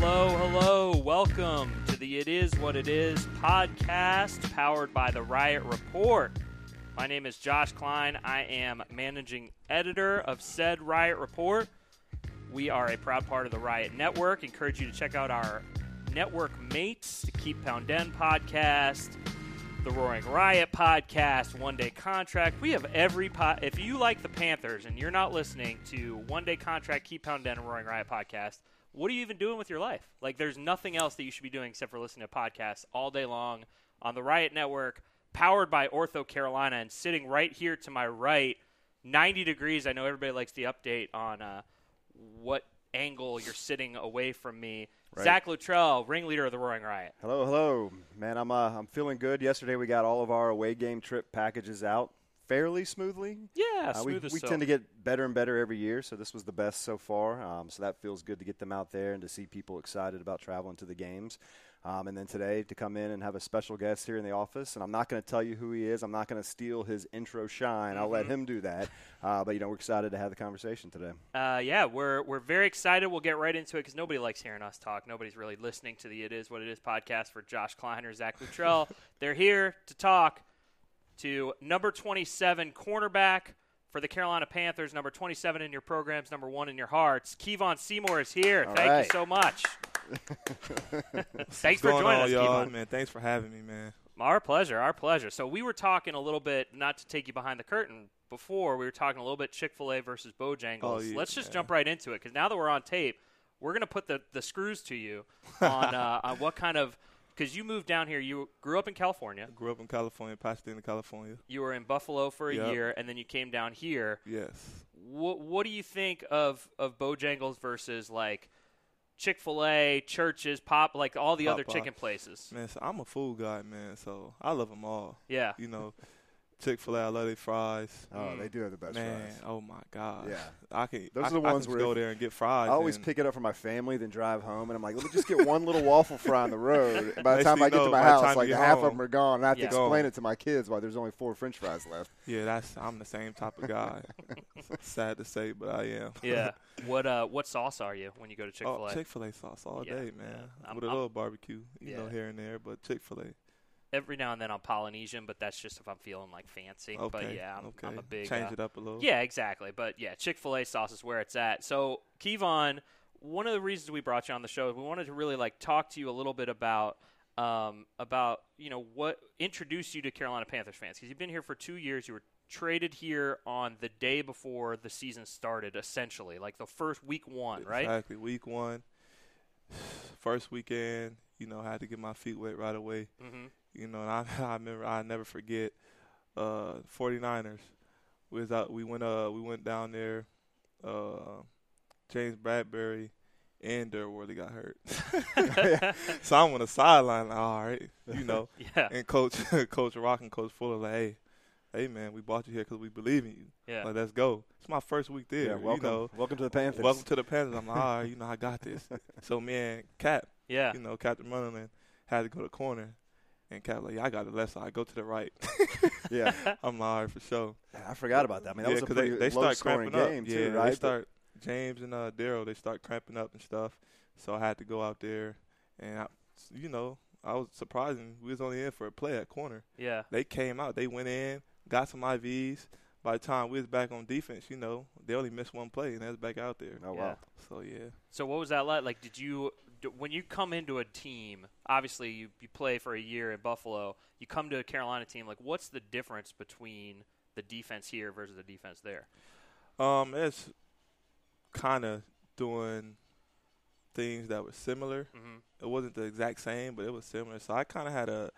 hello, hello. Welcome to the It Is What It Is podcast powered by the Riot Report. My name is Josh Klein. I am managing editor of said Riot Report. We are a proud part of the Riot Network. Encourage you to check out our network mates, the Keep Poundin podcast, the Roaring Riot podcast, One Day Contract. We have every pod. If you like the Panthers and you're not listening to One Day Contract, Keep Poundin, and Roaring Riot podcast, what are you even doing with your life? Like, there's nothing else that you should be doing except for listening to podcasts all day long on the Riot Network, powered by OrthoCarolina, and sitting right here to my right, 90 degrees. I know everybody likes the update on uh, what angle you're sitting away from me. Right. Zach Luttrell, ringleader of the Roaring Riot. Hello, hello, man. I'm uh, I'm feeling good. Yesterday we got all of our away game trip packages out fairly smoothly. Yeah, Uh, we smooth as we silk. tend to get better and better every year, so this was the best so far. Um, so that feels good to get them out there and to see people excited about traveling to the games. Um, and then today to come in and have a special guest here in the office, and I'm not going to tell you who he is. I'm not going to steal his intro shine. I'll let Mm-hmm. him do that. Uh, but you know we're excited to have the conversation today. Uh, yeah, we're we're very excited. We'll get right into it because nobody likes hearing us talk. Nobody's really listening to the "It Is What It Is" podcast for Josh Kleiner, Zach Luttrell. They're here to talk to number twenty-seven cornerback for the Carolina Panthers. Number twenty-seven in your programs, number one in your hearts. Kevon Seymour is here. All Thank right. you so much. Thanks for joining on, us, y'all? Kevon. Man, thanks for having me, man. Our pleasure, our pleasure. So we were talking a little bit, not to take you behind the curtain. Before we were talking a little bit Chick Fil A versus Bojangles. Oh, yeah, Let's just man. jump right into it because now that we're on tape, we're gonna put the, the screws to you on uh, on what kind of because you moved down here. You grew up in California. I grew up in California, Pasadena, California. You were in Buffalo for a Yep. year, and then you came down here. Yes. What what do you think of of Bojangles versus like Chick Fil A, Church's, pop like all the other chicken places? Man, so I'm a food guy, man, so I love them all. Yeah. You know, Chick fil A, I love their fries. Oh, Mm. they do have the best man, fries. oh my God. Yeah. I can, Those I, are the ones can where go there and get fries. I always pick it up for my family, then drive home, and I'm like, let me just get one little waffle fry on the road. And by the time I you get to my house, like get half of them are gone. And I have Yeah. to explain Gone. it to my kids why there's only four French fries left. Yeah, that's I'm the same type of guy. Sad to say, but I am. Yeah. what uh what sauce are you when you go to Chick Fil Oh, A? Chick fil A sauce all Yeah, day, yeah. man. I'm- With a I'm- little barbecue, you know, here and there, but Chick fil A. Every now and then I'm Polynesian, but that's just if I'm feeling like fancy. Okay. But yeah, I'm, okay. I'm a big Change uh, it up a little. Yeah, exactly. But yeah, Chick Fil A sauce is where it's at. So Kevon, one of the reasons we brought you on the show is we wanted to really like talk to you a little bit about um, about you know what introduced you to Carolina Panthers fans because you've been here for two years. You were traded here on the day before the season started, essentially, like the first week one, right? Exactly. Week one, first weekend, you know, I had to get my feet wet right away. Mm-hmm. You know, and I, I remember I never forget uh 49ers. We was out we went uh we went down there uh James Bradberry and Derek Worley got hurt. so I'm on the sideline, like, all right, you know. Yeah. And coach coach Rock and coach Fuller like, "Hey, hey man, we brought you here cuz we believe in you. Yeah. Like, let's go." It's my first week there, Yeah, welcome, you know. welcome to the Panthers. Welcome to the Panthers. I'm like, all right, you know, I got this. so me and Cap, Yeah. you know, Captain Munnerlyn had to go to corner. And Cap like, yeah, I got the left side. Go to the right. yeah, I'm like, all right, for sure. I forgot about that. I mean, that yeah, was a 'cause pretty they, they low start scoring cramping game up. too, yeah, right? they start James and uh, Daryl. They start cramping up and stuff. So I had to go out there, and I, you know, I was surprising. We was only in for a play at corner. Yeah. They came out. They went in, got some IVs. By the time we was back on defense, you know, they only missed one play, and that's back out there. oh Yeah. wow. So yeah. So what was that like? Like, did you d- when you come into a team? Obviously, you, you play for a year in Buffalo. You come to a Carolina team. Like, what's the difference between the defense here versus the defense there? Um, it's kind of doing things that were similar. Mm-hmm. It wasn't the exact same, but it was similar. So I kind of had a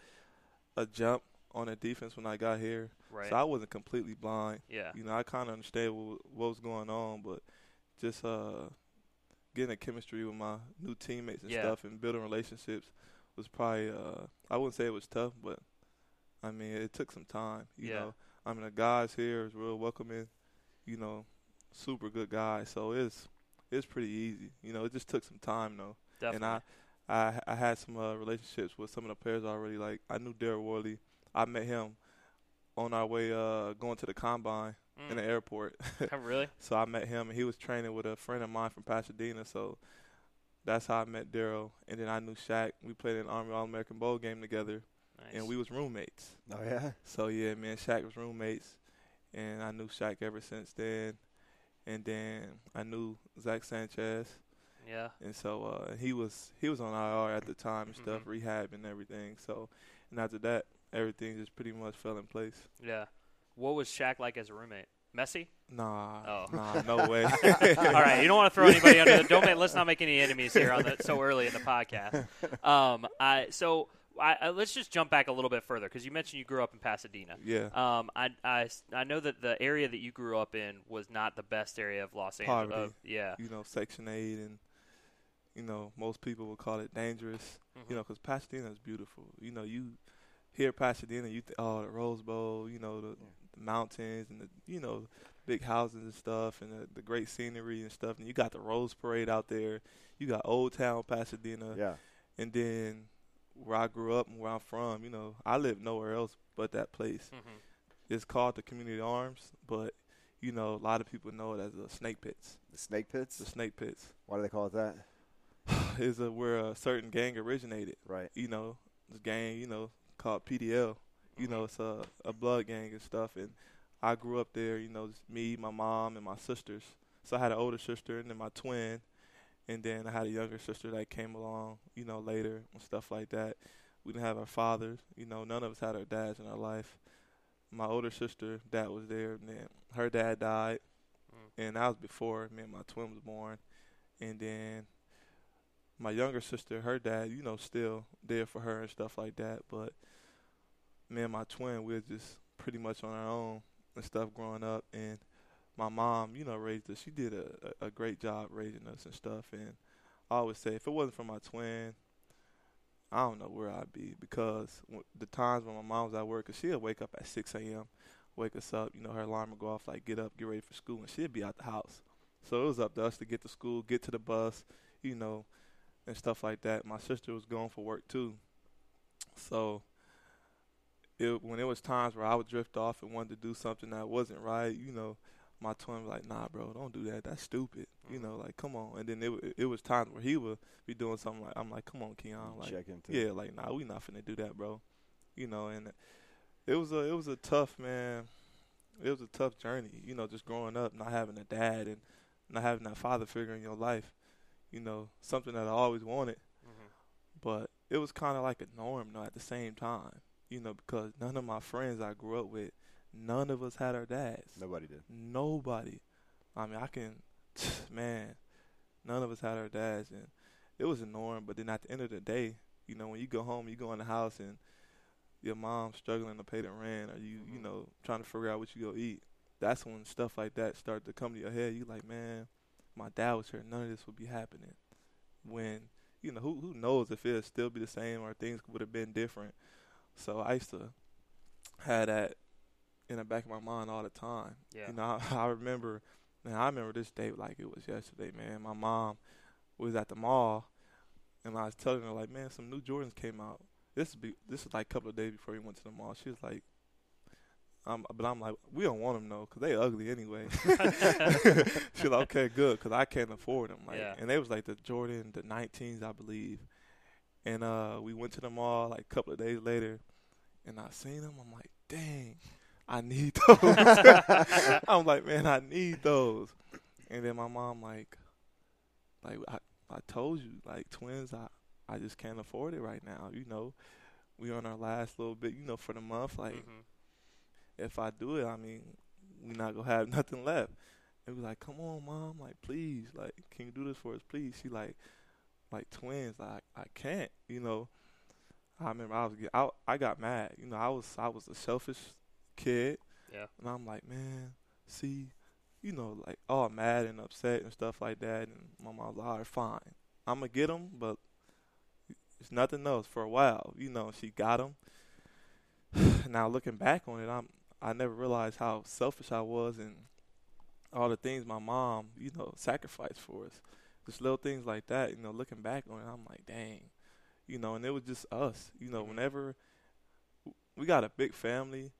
a jump on the defense when I got here. Right. So I wasn't completely blind. yeah. You know, I kind of understand what, what was going on, but just uh, getting a chemistry with my new teammates and Yeah. stuff and building relationships was probably uh, I wouldn't say it was tough, but I mean it took some time. You Yeah. know, I mean the guys here is real welcoming. You know, super good guys, so it's it's pretty easy. You know, it just took some time though, Definitely. and I I I had some uh, relationships with some of the players already. Like I knew Daryl Worley. I met him on our way uh, going to the combine in the Mm. airport. Oh, really? so I met him, and he was training with a friend of mine from Pasadena. So that's how I met Daryl, and then I knew Shaq. We played in Army All American Bowl game together, Nice. and we was roommates. Oh yeah. So yeah, me and Shaq was roommates, and I knew Shaq ever since then. And then I knew Zach Sanchez, yeah. and so uh, he was he was on IR at the time and stuff, Mhm. rehab and everything. So, and after that, everything just pretty much fell in place. Yeah. What was Shaq like as a roommate? Messy? Nah, Oh. nah, no way. All right, you don't want to throw anybody under the. Don't make, let's not make any enemies here on the so early in the podcast. Um, I so I, I let's just jump back a little bit further because you mentioned you grew up in Pasadena. Yeah, Um, I, I, I know that the area that you grew up in was not the best area of Los Angeles. Poverty. Of, yeah. you know, Section Eight, and you know, most people would call it dangerous. Mhm. You know, because Pasadena is beautiful. You know, you hear Pasadena, you think, oh, the Rose Bowl, you know, the, the mountains and the, you know, big houses and stuff, and the, the great scenery and stuff. And you got the Rose Parade out there. You got Old Town Pasadena, Yeah. and then where I grew up and where I'm from, you know, I live nowhere else but that place. Mhm. It's called the Community Arms, but you know, a lot of people know it as the Snake Pits. The snake pits. The Snake Pits Why do they call it that? is a, where a certain gang originated. Right. you know, this gang, you know, called PDL. You know, it's a a blood gang and stuff. And I grew up there. You know, just me, my mom, and my sisters. So I had an older sister and then my twin, and then I had a younger sister that came along. You know, later and stuff like that. We didn't have our fathers. You know, none of us had our dads in our life. My older sister, dad was there, and then her dad died, Mm. and that was before me and my twin was born. And then my younger sister, her dad, you know, still there for her and stuff like that. But me and my twin, we were just pretty much on our own and stuff growing up. And my mom, you know, raised us. She did a, a great job raising us and stuff. And I always say, if it wasn't for my twin, I don't know where I'd be because the times when my mom was at work, 'cause she'd wake up at 6 a.m., wake us up, you know, her alarm would go off, like, get up, get ready for school, and she'd be out the house. So it was up to us to get to school, get to the bus, you know, and stuff like that. My sister was going for work too. So it, when it was times where I would drift off and wanted to do something that wasn't right, you know, my twin was like, "Nah, bro, don't do that. That's stupid." You Mhm. know, like, come on. And then it it was times where he would be doing something like, "I'm like, come on, Keon, like, yeah, like, nah, we not finna do that, bro." You know, and it was a it was a tough man. It was a tough journey, you know, just growing up, not having a dad and not having that father figure in your life. You know, something that I always wanted Mhm. but it was kind of like a norm though at the same time you know because none of my friends i grew up with none of us had our dads. Nobody did. nobody. I mean i can man none of us had our dads and it was a norm but then at the end of the day you know when you go home you go in the house and your mom's struggling to pay the rent or you you Mhm. know trying to figure out what you go eat that's when stuff like that start to come to your head. You like man my dad was here. None of this would be happening. When you know who who knows if it'll still be the same or things would have been different so i used to have that in the back of my mind all the time Yeah. you know I, I remember man i remember this day like it was yesterday man my mom was at the mall and i was telling her like man some new jordans came out this be this is like a couple of days before we went to the mall she was like um, but I'm like, we don't want them though, 'cause they ugly anyway. She's like, okay, good, 'cause I can't afford them. Like, Yeah. and they was like the Jordan, the 19s, I believe. And uh, we went to the mall like a couple of days later, and I seen them. I'm like, dang, I need those. I'm like, man, I need those. And then my mom like, like I, I told you, like twins, I, I just can't afford it right now. You know, we on our last little bit, you know, for the month. Like, Mhm. if I do it, I mean, we not gonna have nothing left. And we like, come on, mom, like please, like, can you do this for us, please? She like, like twins, like I can't, you know. I remember I was, I, I got mad, you know. I was, I was a selfish kid, Yeah. and I'm like, man, see, you know, like all mad and upset and stuff like that. And my mom's like, all right, fine, I'm gonna get them, but it's nothing else for a while, you know. She got them. now looking back on it, I'm I never realized how selfish I was and all the things my mom, you know, sacrificed for us. Just little things like that, you know, looking back on it, I'm like, dang. You know, and it was just us. You know, Mhm. whenever we got a big family,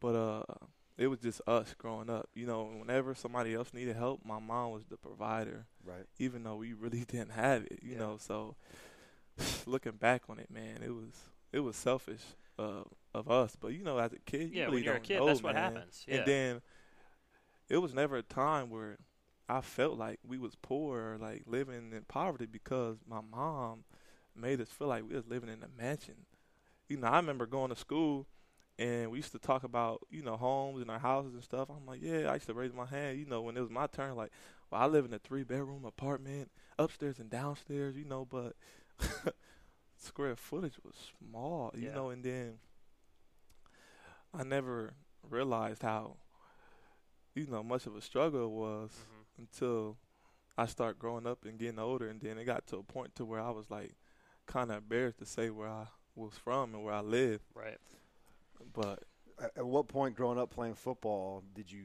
but uh it was just us growing up. You know, whenever somebody else needed help, my mom was the provider, Right. even though we really didn't have it. You Yeah. know, so looking back on it, man, it was it was selfish uh, of us. But you know, as a kid, you Yeah, really when you're a don't kid, know, that's what man. happens. Yeah. And then it was never a time where I felt like we was poor like living in poverty because my mom made us feel like we was living in a mansion. You know, I remember going to school and we used to talk about, you know, homes and our houses and stuff. I'm like, yeah, I used to raise my hand, you know, when it was my turn, like, well, I live in a three bedroom apartment, upstairs and downstairs, you know, but square footage was small, you Yeah. know, and then I never realized how, you know, much of a struggle it was Mhm. Until I started growing up and getting older, and then it got to a point to where I was like kind of embarrassed to say where I was from and where I lived. Right. But At, at what point growing up playing football did you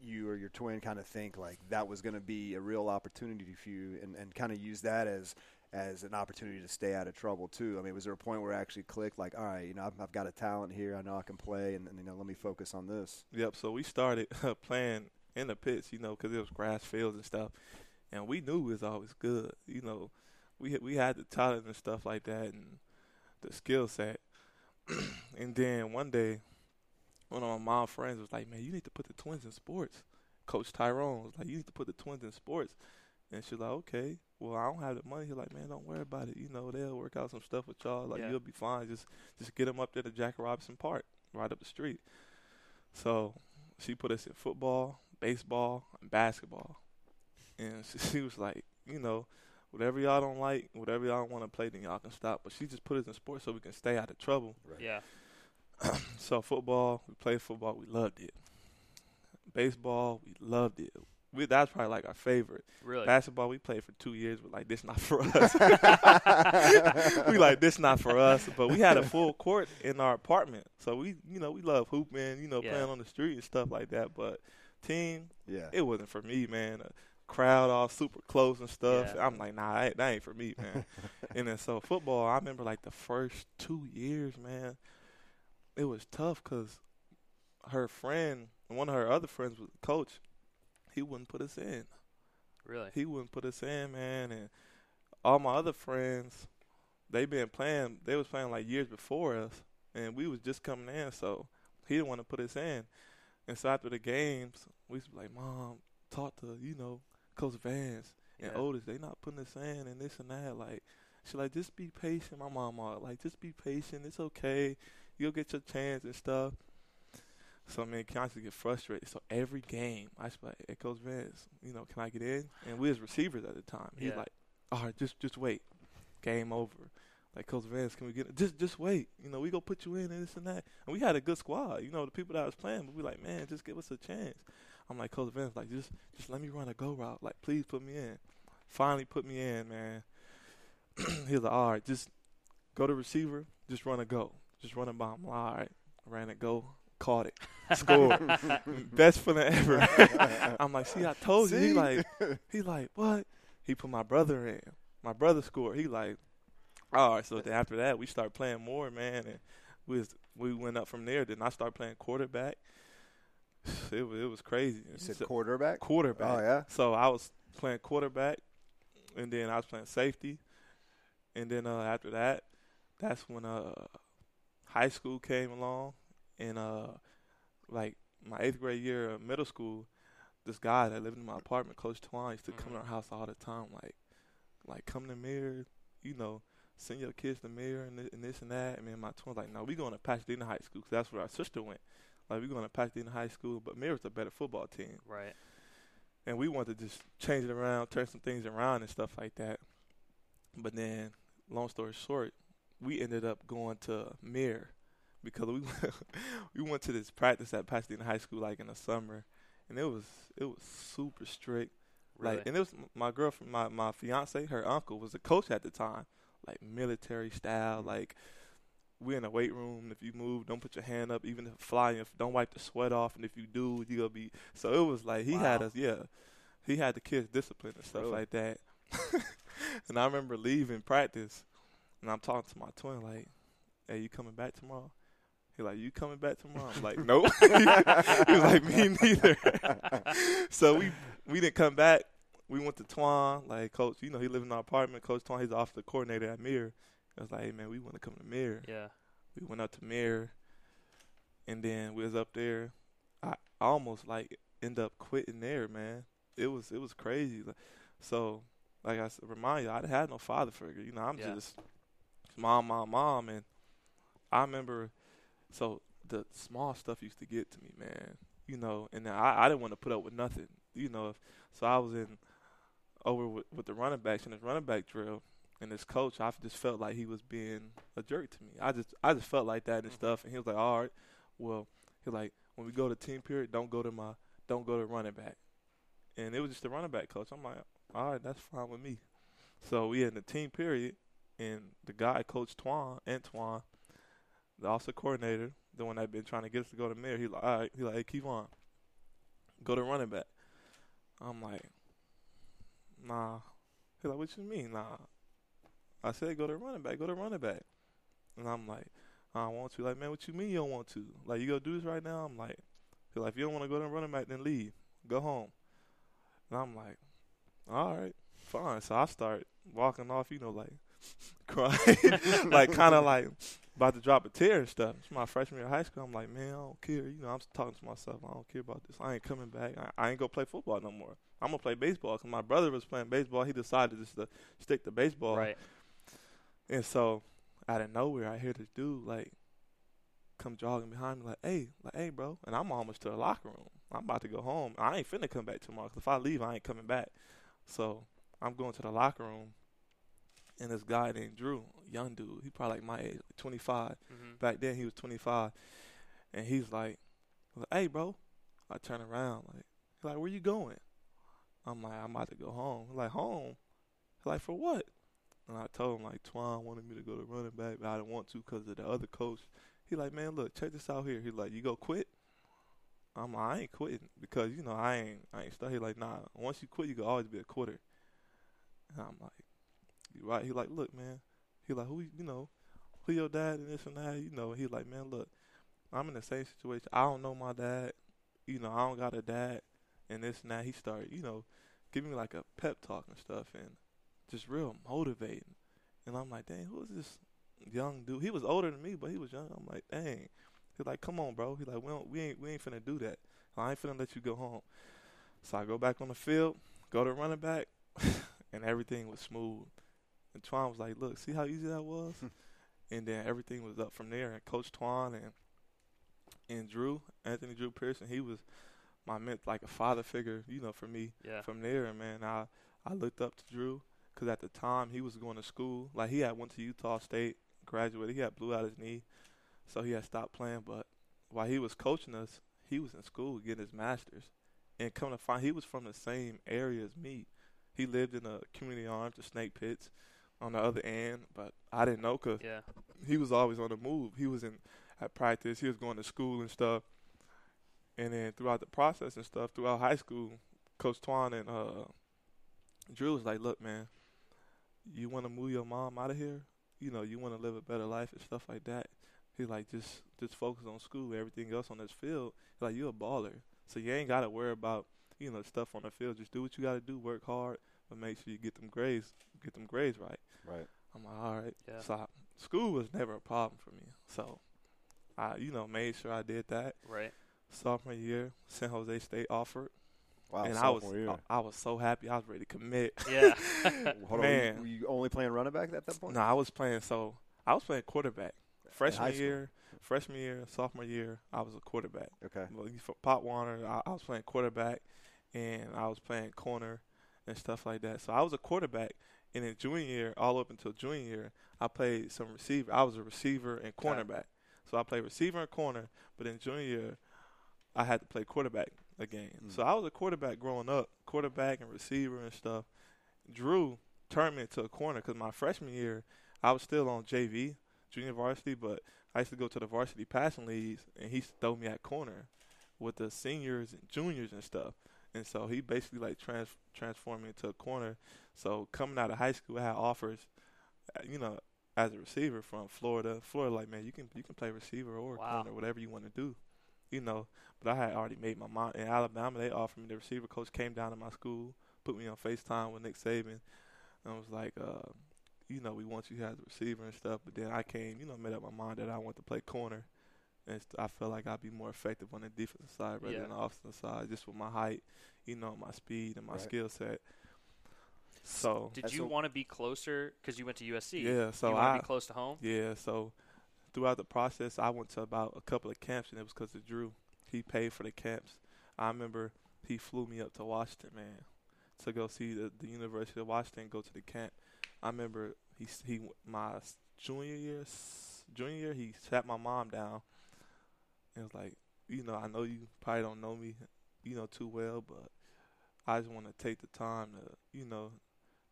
you or your twin kind of think like that was going to be a real opportunity for you and, and kind of use that as as an opportunity to stay out of trouble too? I mean, was there a point where it actually clicked like, all right, you know, I've, I've got a talent here, I know I can play, and, and you know, let me focus on this. yep, so we started playing in the pits, you know, because it was grass fields and stuff, and we knew it was always good. You know, we had- we had the talent and stuff like that, and the skill set. and then one day, one of my mom friends was like, "Man, you need to put the twins in sports." Coach Tyrone was like, "You need to put the twins in sports," and she's like, "Okay." Well, I don't have the money. He's like, "Man, don't worry about it. You know, they'll work out some stuff with y'all. Like, Yeah. you'll be fine. Just just get them up there to Jack Robinson Park, right up the street." So she put us in football, baseball, and basketball, and she, she was like, "You know." Whatever y'all don't like, whatever y'all don't want to play, then y'all can stop. But she just put us in sports so we can stay out of trouble. Right. Yeah. So football, we played football, we loved it. Baseball, we loved it. We, that's probably like our favorite. Really. Basketball, we played for two years, but like this not for us. we like this not for us. But we had a full court in our apartment, so we, you know, we love hooping, you know, Yeah. playing on the street and stuff like that. But team, Yeah. it wasn't for me, man. A crowd all super close and stuff. Yeah. I'm like, nah, that ain't, that ain't for me, man. and then so football, I remember like the first two years, man, it was tough because her friend, one of her other friends was a coach. He wouldn't put us in. really. He wouldn't put us in, man. And all my other friends, they been playing. They was playing like years before us, and we was just coming in. So he didn't want to put us in. And so after the games, we used to be like, "Mom, talk to you know Coach Vance and Yeah. Otis. They not putting us in and this and that. Like, she like just be patient. My mom all like just be patient. It's okay. You'll get your chance and stuff. So man, constantly get frustrated. So every game, I just be like, "Hey, Coach Vance, you know, can I get in?" And we was receivers at the time. He's Yeah. like, "All right, just just wait. Game over." Like Coach Vance, can we get just just wait? You know, we go put you in and this and that. And we had a good squad. You know, the people that I was playing, but we like, man, just give us a chance. I'm like Coach Vance, like just just let me run a go route. Like please put me in. Finally put me in, man. he was like, all right, just go to receiver, just run a go, just run a bomb. Like, all right, I ran a go, caught it, scored, best feeling ever. I'm like, see, I told you. He like, he like, what? He put my brother in. My brother scored. He like, all right. So then after that, we started playing more, man, and we was, we went up from there. Then I started playing quarterback. It was it was crazy. You said So- quarterback? quarterback. Oh, yeah? So I was playing quarterback, and then I was playing safety, and then uh, after that, that's when uh, high school came along, and uh, like my eighth grade year of middle school, this guy that lived in my apartment, Coach Twan, used to come to our house all the time, like, like come to Muir, you know, send your kids to Muir and, thi- and this and that. And and my twins like, no, we going to Pasadena High School because that's where our sister went. Like we going to Pasadena High School, but Muir's a better football team right. and we wanted to just change it around, turn some things around and stuff like that. But then, long story short, we ended up going to Muir because we we went to this practice at Pasadena High School like in the summer, and it was it was super strict. Really. Like, and it was my girlfriend, my my fiance, her uncle was a coach at the time, like military style, mm-hmm. like. We in a weight room. If you move, don't put your hand up. Even if flying, if don't wipe the sweat off. And if you do, you gonna be. So it was like he had us. Yeah, he had the kids disciplined and stuff Really? like that. and I remember leaving practice, and I'm talking to my twin like, "Hey, you coming back tomorrow?" He like, you coming back tomorrow? I'm like, nope. he was like, me neither. so we we didn't come back. We went to Twan, like coach. You know, he lived in our apartment. Coach Twan, he's off the coordinator at Muir. I was like, hey man, we want to come to Muir. Yeah. We went up to Muir, and then we was up there. I almost like end up quitting there, man. It was it was crazy. So, like I said, remind you, I had no father figure. You know, I'm Yeah. just mom, mom, mom, and I remember. So the small stuff used to get to me, man. You know, and I I didn't want to put up with nothing. You know, so I was in over with, with the running backs and his running back drill, and his coach, I just felt like he was being a jerk to me. I just I just felt like that and mm-hmm. stuff, and he was like, all right, well, he like when we go to team period, don't go to my don't go to running back, and it was just the running back coach. I'm like, all right, that's fine with me. So we in the team period, and the guy, Coach Twan, Antoine, the offensive coordinator, the one that been trying to get us to go to Muir, he like, all right, he like, hey, keep on, go to running back. I'm like, nah. He like, what you mean, nah? I said, go to running back, go to running back. And I'm like, I don't want to. Like, man, what you mean you don't want to? Like, you gonna do this right now? I'm like, he like, if you don't want to go to running back, then leave, go home. And I'm like, all right, fine. So I start walking off, you know, like crying, like kind of like about to drop a tear and stuff. It's my freshman year of high school. I'm like, man, I don't care. You know, I'm talking to myself. I don't care about this. I ain't coming back. I, I ain't gonna play football no more. I'm gonna play baseball because my brother was playing baseball. He decided just to stick to baseball. Right. And so, out of nowhere, I hear this dude like come jogging behind me, like, "Hey, like, hey, bro!" And I'm almost to the locker room. I'm about to go home. I ain't finna come back tomorrow. 'cause if I leave, I ain't coming back. So I'm going to the locker room, and this guy named Drew, young dude, he probably like my age, like 25. hmm Back then, he was 25, and he's like, "Hey, bro!" I turn around, like, he's like, "Where you going?" I'm like, "I'm about to go home." He's like, "Home?" He's like, "For what?" And I told him like Twan wanted me to go to running back, but I didn't want to because of the other coach. He like, man, look, check this out here. He like, you go quit. I'm like, I ain't quitting because you know I ain't I ain't stuck. He like, nah. Once you quit, you can always be a quitter. And I'm like, you right? He like, look, man. He like, who you know, who your dad and this and that. You know, he like, man, look, I'm in the same situation. I don't know my dad. You know, I don't got a dad, and this and that. He started, you know, giving me like a pep talk and stuff, and just real motivating. And I'm like, dang, who is this young dude? He was older than me, but he was young. I'm like, dang. He's like, come on, bro. He's like, we we ain't we ain't finna do that. I ain't finna let you go home. So I go back on the field, go to running back, and everything was smooth. And Twan was like, look, see how easy that was? Hmm. and then everything was up from there. And Coach Twan and and Drew, Anthony Drew Pearson, he was my meant like a father figure, you know, for me Yeah. from there. And man, I I looked up to Drew because at the time he was going to school. Like he had went to Utah State, graduated. He had blew out his knee, so he had stopped playing. But while he was coaching us, he was in school getting his master's. And come to find, he was from the same area as me. He lived in a community arm to Snake Pits on the other end, but I didn't know because Yeah. he was always on the move. He was in at practice. He was going to school and stuff. And then throughout the process and stuff, throughout high school, Coach Twan and uh, Drew was like, "Look, man, you want to move your mom out of here? You know, you want to live a better life and stuff like that." He's like, "Just, just focus on school. Everything else on this field, he's like you're a baller, so you ain't got to worry about you know stuff on the field. Just do what you got to do. Work hard, but make sure you get them grades, get them grades right." Right. I'm like, all right. Yeah. So I, school was never a problem for me. So I, you know, made sure I did that. Right. Sophomore year, San Jose State offered, Wow. and I was, year. I, I was so happy. I was ready to commit. Yeah. Hold on, man. were you, were you only playing running back at that point? no, I was playing. So I was playing quarterback. Freshman year, freshman year, sophomore year, I was a quarterback. Okay. Well, for Pop Warner, I, I was playing quarterback, and I was playing corner and stuff like that. So I was a quarterback, and in junior year, all up until junior year, I played some receiver. I was a receiver and cornerback. So I played receiver and corner, but in junior year, I had to play quarterback again. Mm. So I was a quarterback growing up, quarterback and receiver and stuff. Drew turned me into a corner because my freshman year, I was still on JV, junior varsity, but I used to go to the varsity passing leagues, and he throw me at corner with the seniors and juniors and stuff. And so he basically like trans transformed me into a corner. So coming out of high school, I had offers, uh, you know, as a receiver from Florida. Florida, like man, you can you can play receiver or Wow. corner, whatever you want to do, you know. But I had already made my mind. In Alabama, they offered me the receiver coach came down to my school, put me on Facetime with Nick Saban, and I was like, uh, you know, we want you as a receiver and stuff. But then I came, you know, made up my mind that I want to play corner, and st- I felt like I'd be more effective on the defensive side rather Yeah. than the offensive side, just with my height, you know, my speed and my Right. skill set. So Did you want to be closer because you went to USC? yeah, so you I to be close to home. yeah, so throughout the process, I went to about a couple of camps, and it was because of Drew. He paid for the camps. I remember he flew me up to Washington, man, to go see the, the University of Washington, go to the camp. I remember he he my junior year, junior year, he sat my mom down and was like, you know, I know you probably don't know me, you know, too well, but I just want to take the time to, you know,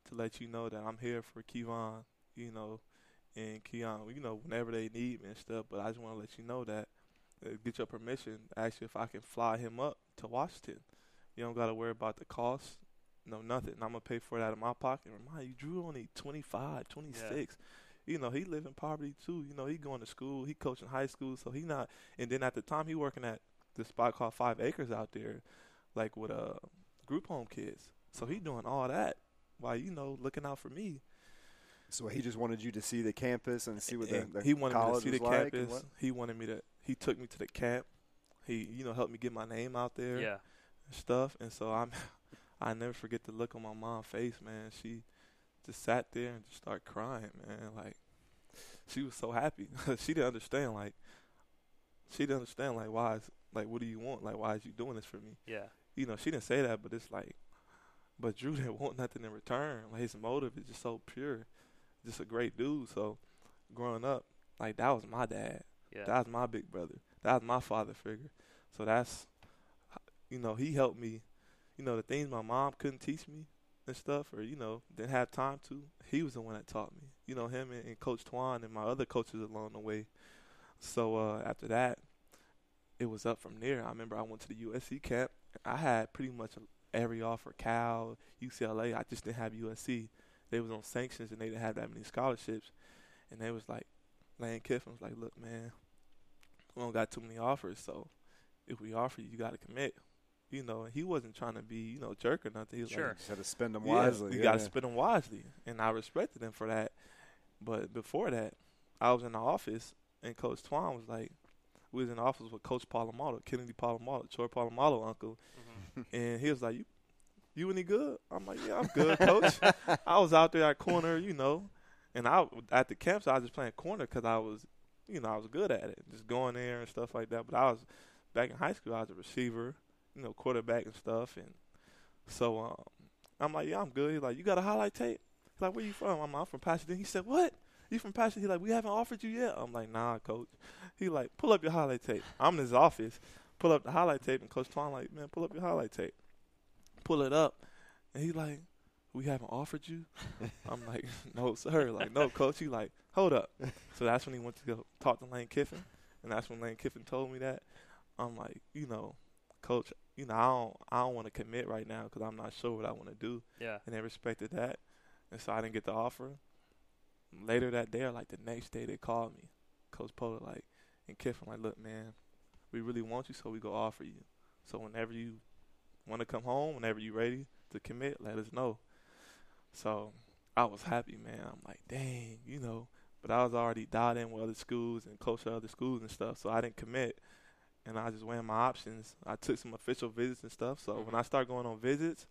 to let you know that I'm here for Kevon, you know, and Keon, you know, whenever they need me and stuff. But I just want to let you know that, uh, get your permission, ask you if I can fly him up to Washington. You don't got to worry about the cost, no nothing. I'm gonna pay for it out of my pocket. Remind you, Drew only 25, 26. You know, he live in poverty too. You know, he going to school, he coaching high school, so he not. And then at the time, he working at this spot called Five Acres out there, like with uh group home kids. So he doing all that while you know looking out for me. So he just wanted you to see the campus and see what the, And the he wanted me to see the like campus. He wanted me to. He took me to the camp. He, you know, helped me get my name out there Yeah. and stuff. And so I'm, I never forget the look on my mom's face, man. She just sat there and just started crying, man. Like she was so happy. she didn't understand, like she didn't understand, like why is like what do you want? Like why is you doing this for me? Yeah. You know, she didn't say that, but it's like, but Drew didn't want nothing in return. Like his motive is just so pure, just a great dude. So growing up, like that was my dad. Yeah. That was my big brother. That was my father figure. So that's, you know, he helped me. You know, the things my mom couldn't teach me and stuff, or you know, didn't have time to. He was the one that taught me. You know, him and, and Coach Twan and my other coaches along the way. So uh, after that, it was up from there. I remember I went to the USC camp. I had pretty much every offer: Cal, UCLA. I just didn't have USC. They was on sanctions and they didn't have that many scholarships. And they was like, Lane Kiffin was like, "Look, man, we don't got too many offers, so if we offer you, you got to commit." You know, he wasn't trying to be, you know, jerk or nothing. He was Sure. like, Just had to spend them yeah, wisely. You yeah. got to spend them wisely, and I respected him for that. But before that, I was in the office, and Coach Twan was like, we was in the office with Coach Polamalu, Kennedy Polamalu, Troy Polamalu uncle, Mhm. and he was like, "You, you any good?" I'm like, "Yeah, I'm good, Coach." I was out there at corner, you know, and I at the camps I was just playing corner because I was, you know, I was good at it, just going there and stuff like that. But I was back in high school, I was a receiver, you know, quarterback and stuff, and so um, I'm like, "Yeah, I'm good." He's like, "You got a highlight tape?" He's like, "Where you from?" I'm, I'm from Pasadena. He said, "What?" You from Pasadena? He like, "We haven't offered you yet." I'm like, "Nah, Coach." He like, "Pull up your highlight tape." I'm in his office, pull up the highlight tape, and Coach Twan like, "Man, pull up your highlight tape." Pull it up, and he like, "We haven't offered you." I'm like, "No, sir." Like, "No, Coach." He like, "Hold up." So that's when he went to go talk to Lane Kiffin, and that's when Lane Kiffin told me that. I'm like, you know, Coach, you know, I don't, I don't want to commit right now because I'm not sure what I want to do, Yeah. and they respected that, and so I didn't get the offer. Later that day, or like the next day, they called me, Coach Polar, like, and Kiffin, like, look, man, we really want you, so we go offer you. So whenever you want to come home, whenever you're ready to commit, let us know. So I was happy, man. I'm like, dang, you know. But I was already dialed in with other schools and coached at other schools and stuff, so I didn't commit. And I just weighing my options. I took some official visits and stuff. So when mm-hmm. I started going on visits,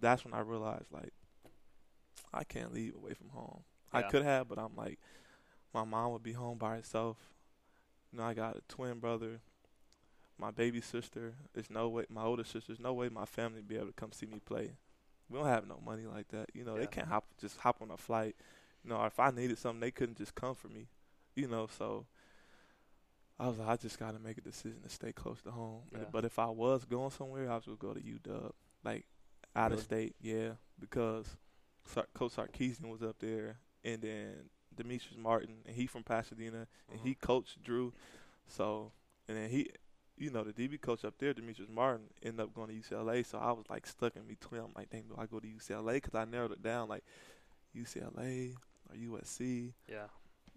that's when I realized like I can't leave away from home. I could have, but I'm like, my mom would be home by herself. You know, I got a twin brother, my baby sister. There's no way, my older sister. There's no way my family would be able to come see me play. We don't have no money like that. You know, Yeah. they can't hop just hop on a flight. You know, if I needed something, they couldn't just come for me. You know, so I was like, I just got to make a decision to stay close to home. Yeah. But if I was going somewhere, I would go to UW, like out of state. Yeah, because Sar- Coach Sarkisian was up there, and then Demetrice Martin, and he from Pasadena, and he mm-hmm. coached Drew. So, and then he, you know, the DB coach up there, Demetrice Martin, ended up going to UCLA. So I was like stuck in between. I'm like, dang, do I go to UCLA? Because I narrowed it down like UCLA or USC. Yeah.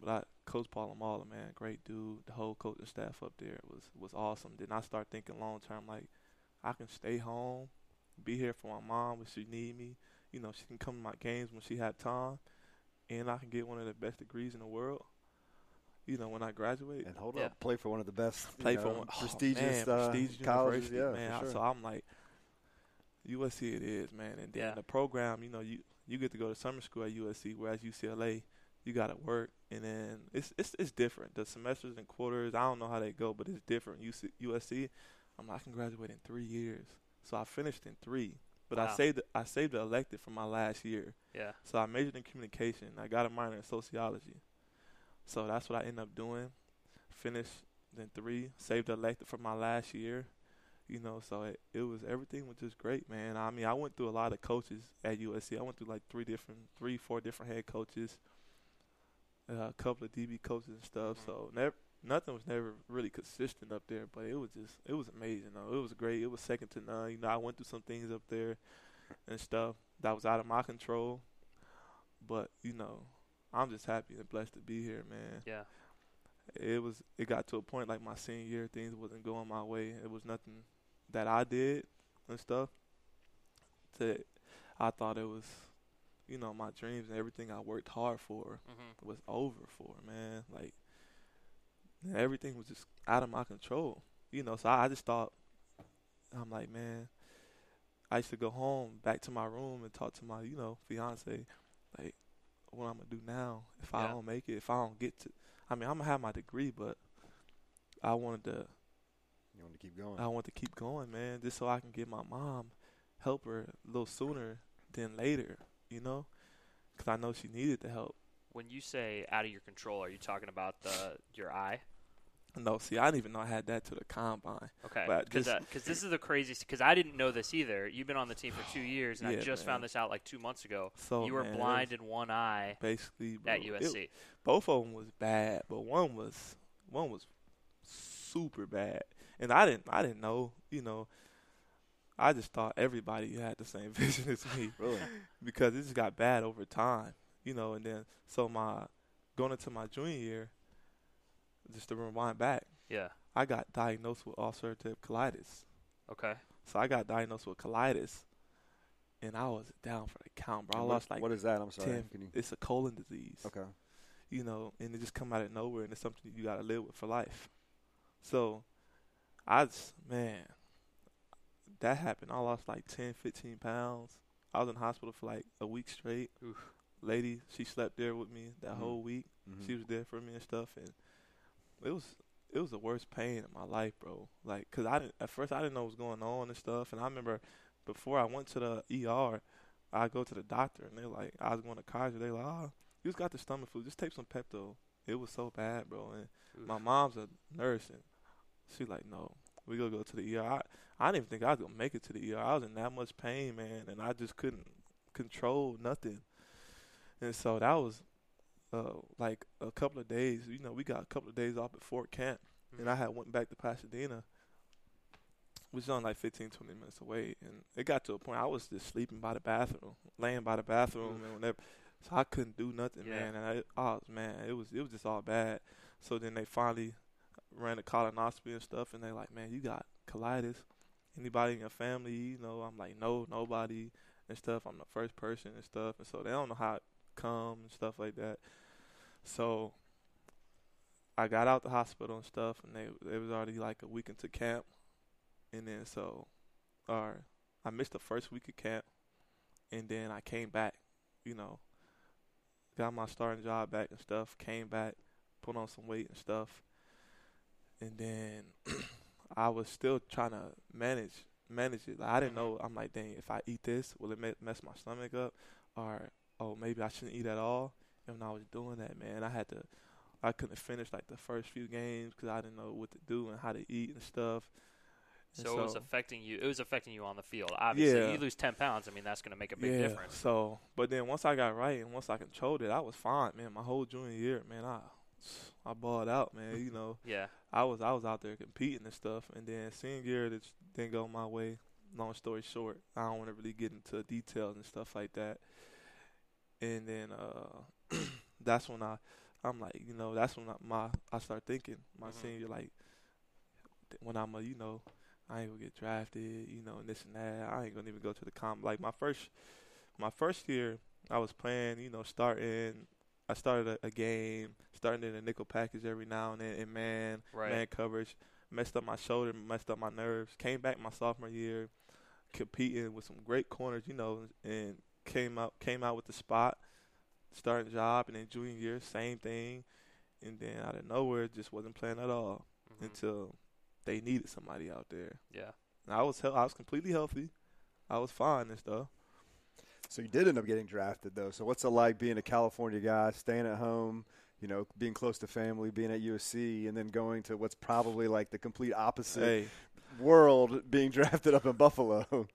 But I, Coach Polamalu, man, great dude. The whole coaching staff up there was was awesome. Then I start thinking long term, like I can stay home, be here for my mom when she need me. You know, she can come to my games when she had time, and I can get one of the best degrees in the world. You know, when I graduate, And hold Yeah. up, play for one of the best, you play for know, one oh, prestigious, man, uh, prestigious colleges. Yeah, man. for sure. So I'm like, USC it is, man. And then Yeah. the program, you know, you you get to go to summer school at USC, whereas UCLA, you got to work, and then it's it's it's different. The semesters and quarters, I don't know how they go, but it's different. UC, USC, I'm like, I can graduate in three years, so I finished in three. But I Wow. saved I saved the elective for my last year. Yeah. So I majored in communication. I got a minor in sociology. So that's what I ended up doing. Finished in three, saved the elective for my last year. You know, so it, it was everything was just great, man. I mean, I went through a lot of coaches at USC. I went through like three different, three, four different head coaches, uh, a couple of DB coaches and stuff. Mhm. So never, nothing was never really consistent up there. But it was just, it was amazing. Though it was great. It was second to none. You know, I went through some things up there and stuff that was out of my control. But you know, I'm just happy and blessed to be here, man. Yeah. It was. It got to a point like my senior year, things wasn't going my way. It was nothing that I did and stuff. That I thought it was, you know, my dreams and everything I worked hard for hmm was over for, man. Like everything was just out of my control. You know, so I, I just thought I'm like, man, I used to go home back to my room and talk to my, you know, fiance, like, what I'm gonna do now if I don't make it, if I don't get to I mean, I'm gonna have my degree, but I wanted to you want to keep going. I want to keep going, man, just so I can get my mom, help her a little sooner than later, you know, because I know she needed the help. When you say out of your control, are you talking about the your eye? No, see, I didn't even know I had that to the combine. Okay, because just- this is the craziest. Because I didn't know this either. You've been on the team for two years, and I just man. found this out like two months ago. So you were man, blind in one eye basically bro, at it- USC. both of them was bad, but one was one was super bad, and I didn't I didn't know, you know. I just thought everybody had the same vision as me really? because it just got bad over time, you know. And then so my going into my junior year, just to rewind back, yeah. I got diagnosed with ulcerative colitis. Okay. So I got diagnosed with colitis, and I was down for the count, bro. I what- lost like what is that? I'm sorry. 10 Can you? it's a colon disease. Okay. you know, and it just come out of nowhere, and it's something you gotta live with for life. So, I just, man, that happened. I lost like 10, 15 pounds. I was in the hospital for like a week straight. Oof. Lady, she slept there with me that Mhm. whole week. Mhm. She was there for me and stuff, and it was it was the worst pain in my life, bro. Like, cause I didn't at first I didn't know what was going on and stuff, and I remember before I went to the ER, I go to the doctor and they're like, I was going to Kaiser. They're like, oh, you just got the stomach flu. Just take some Pepto. It was so bad, bro. And Oof. my mom's a nurse, and she like, no, we gonna go to the ER. I, I didn't even think I was gonna make it to the ER. I was in that much pain, man, and I just couldn't control nothing. And so that was uh, like a couple of days. You know, we got a couple of days off at Fort Camp, and I had went back to Pasadena, which is on like 15, 20 minutes away. And it got to a point I was just sleeping by the bathroom, laying by the bathroom, Oof. and whenever, so I couldn't do nothing, Yeah. man. And I, oh man, it was it was just all bad. So then they finally ran a colonoscopy and stuff, and they like, man, you got colitis. Anybody in your family? You know, I'm like, no, nobody and stuff. I'm the first person and stuff, and so they don't know how it come and stuff like that. So I got out the hospital and stuff, and they it was already like a week into camp, and then so, or I missed the first week of camp, and then I came back, you know, got my starting job back and stuff, came back, put on some weight and stuff, and then I was still trying to manage manage it. Like, I didn't know. I'm like, dang, if I eat this, will it mess my stomach up, or oh maybe I shouldn't eat at all. And when I was doing that, man, I had to. I couldn't finish like the first few games because I didn't know what to do and how to eat and stuff. And So, it was affecting you. It was affecting you on the field. Obviously, Yeah. you lose ten pounds. I mean, that's going to make a big yeah, difference. So, but then once I got right and once I controlled it, I was fine, man. My whole junior year, man, I I balled out, man. You know, Yeah. I was I was out there competing and stuff. And then senior year, it just didn't go my way. Long story short, I don't want to really get into details and stuff like that. And then uh, that's when I I'm like, you know, that's when I, my I start thinking my Mhm. senior like when I'm a, you know, I ain't gonna get drafted, you know, and this and that. I ain't gonna even go to the comp. Like my first, my first year, I was playing, you know, starting. I started a, a game, starting in a nickel package every now and then, and man, Right. man coverage. Messed up my shoulder, messed up my nerves. Came back my sophomore year, competing with some great corners, you know, and came out came out with the spot, starting job, and then junior year, same thing. And then out of nowhere, just wasn't playing at all Mhm. until they needed somebody out there. Yeah. And I was hel- I was completely healthy. I was fine and stuff. So you did end up getting drafted, though. So what's it like being a California guy, staying at home, you know, being close to family, being at USC, and then going to what's probably like the complete opposite Hey, world, being drafted up in Buffalo?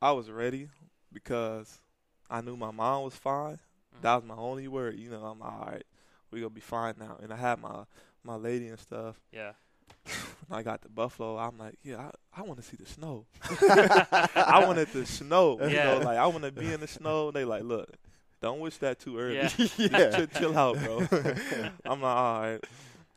I was ready because I knew my mom was fine. Mhm. That was my only word. You know, I'm all right. We gonna be fine now. And I had my my lady and stuff. Yeah. When I got to Buffalo, I'm like, yeah, I, I want to see the snow. I wanted the snow. You Yeah. know, like I want to be in the snow. They like, look, don't wish that too early. Yeah. yeah. chill, chill out, bro. I'm like, all right.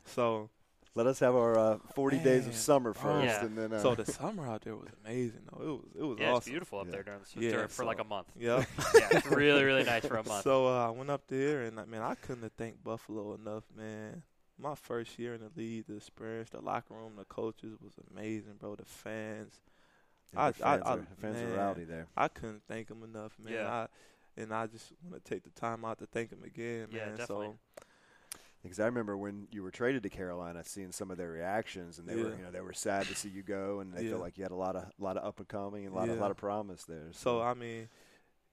So, Let us have our uh, 40 days of summer Oh. first, Yeah. and then uh, so the summer out there was amazing. though. it was, it was Yeah, it's beautiful up Yeah. there during the, Yeah, during, for like a month. Yeah. yeah, it's really, really nice for a month. So uh, I went up there, and I mean, I couldn't have thanked Buffalo enough, man. My first year in the league, the experience, the locker room, the coaches was amazing, bro. The fans, yeah, I- the fans, I- I- are, the fans are rowdy there. I couldn't thank them enough, man. Yeah. I, and I just want to take the time out to thank him again, Yeah, man. definitely. So Because I remember when you were traded to Carolina, seeing some of their reactions, and they were, you know, they were sad to see you go, and they Yeah. felt like you had a lot of, lot of up and coming, and a lot, of, Yeah. lot of promise there. So I mean,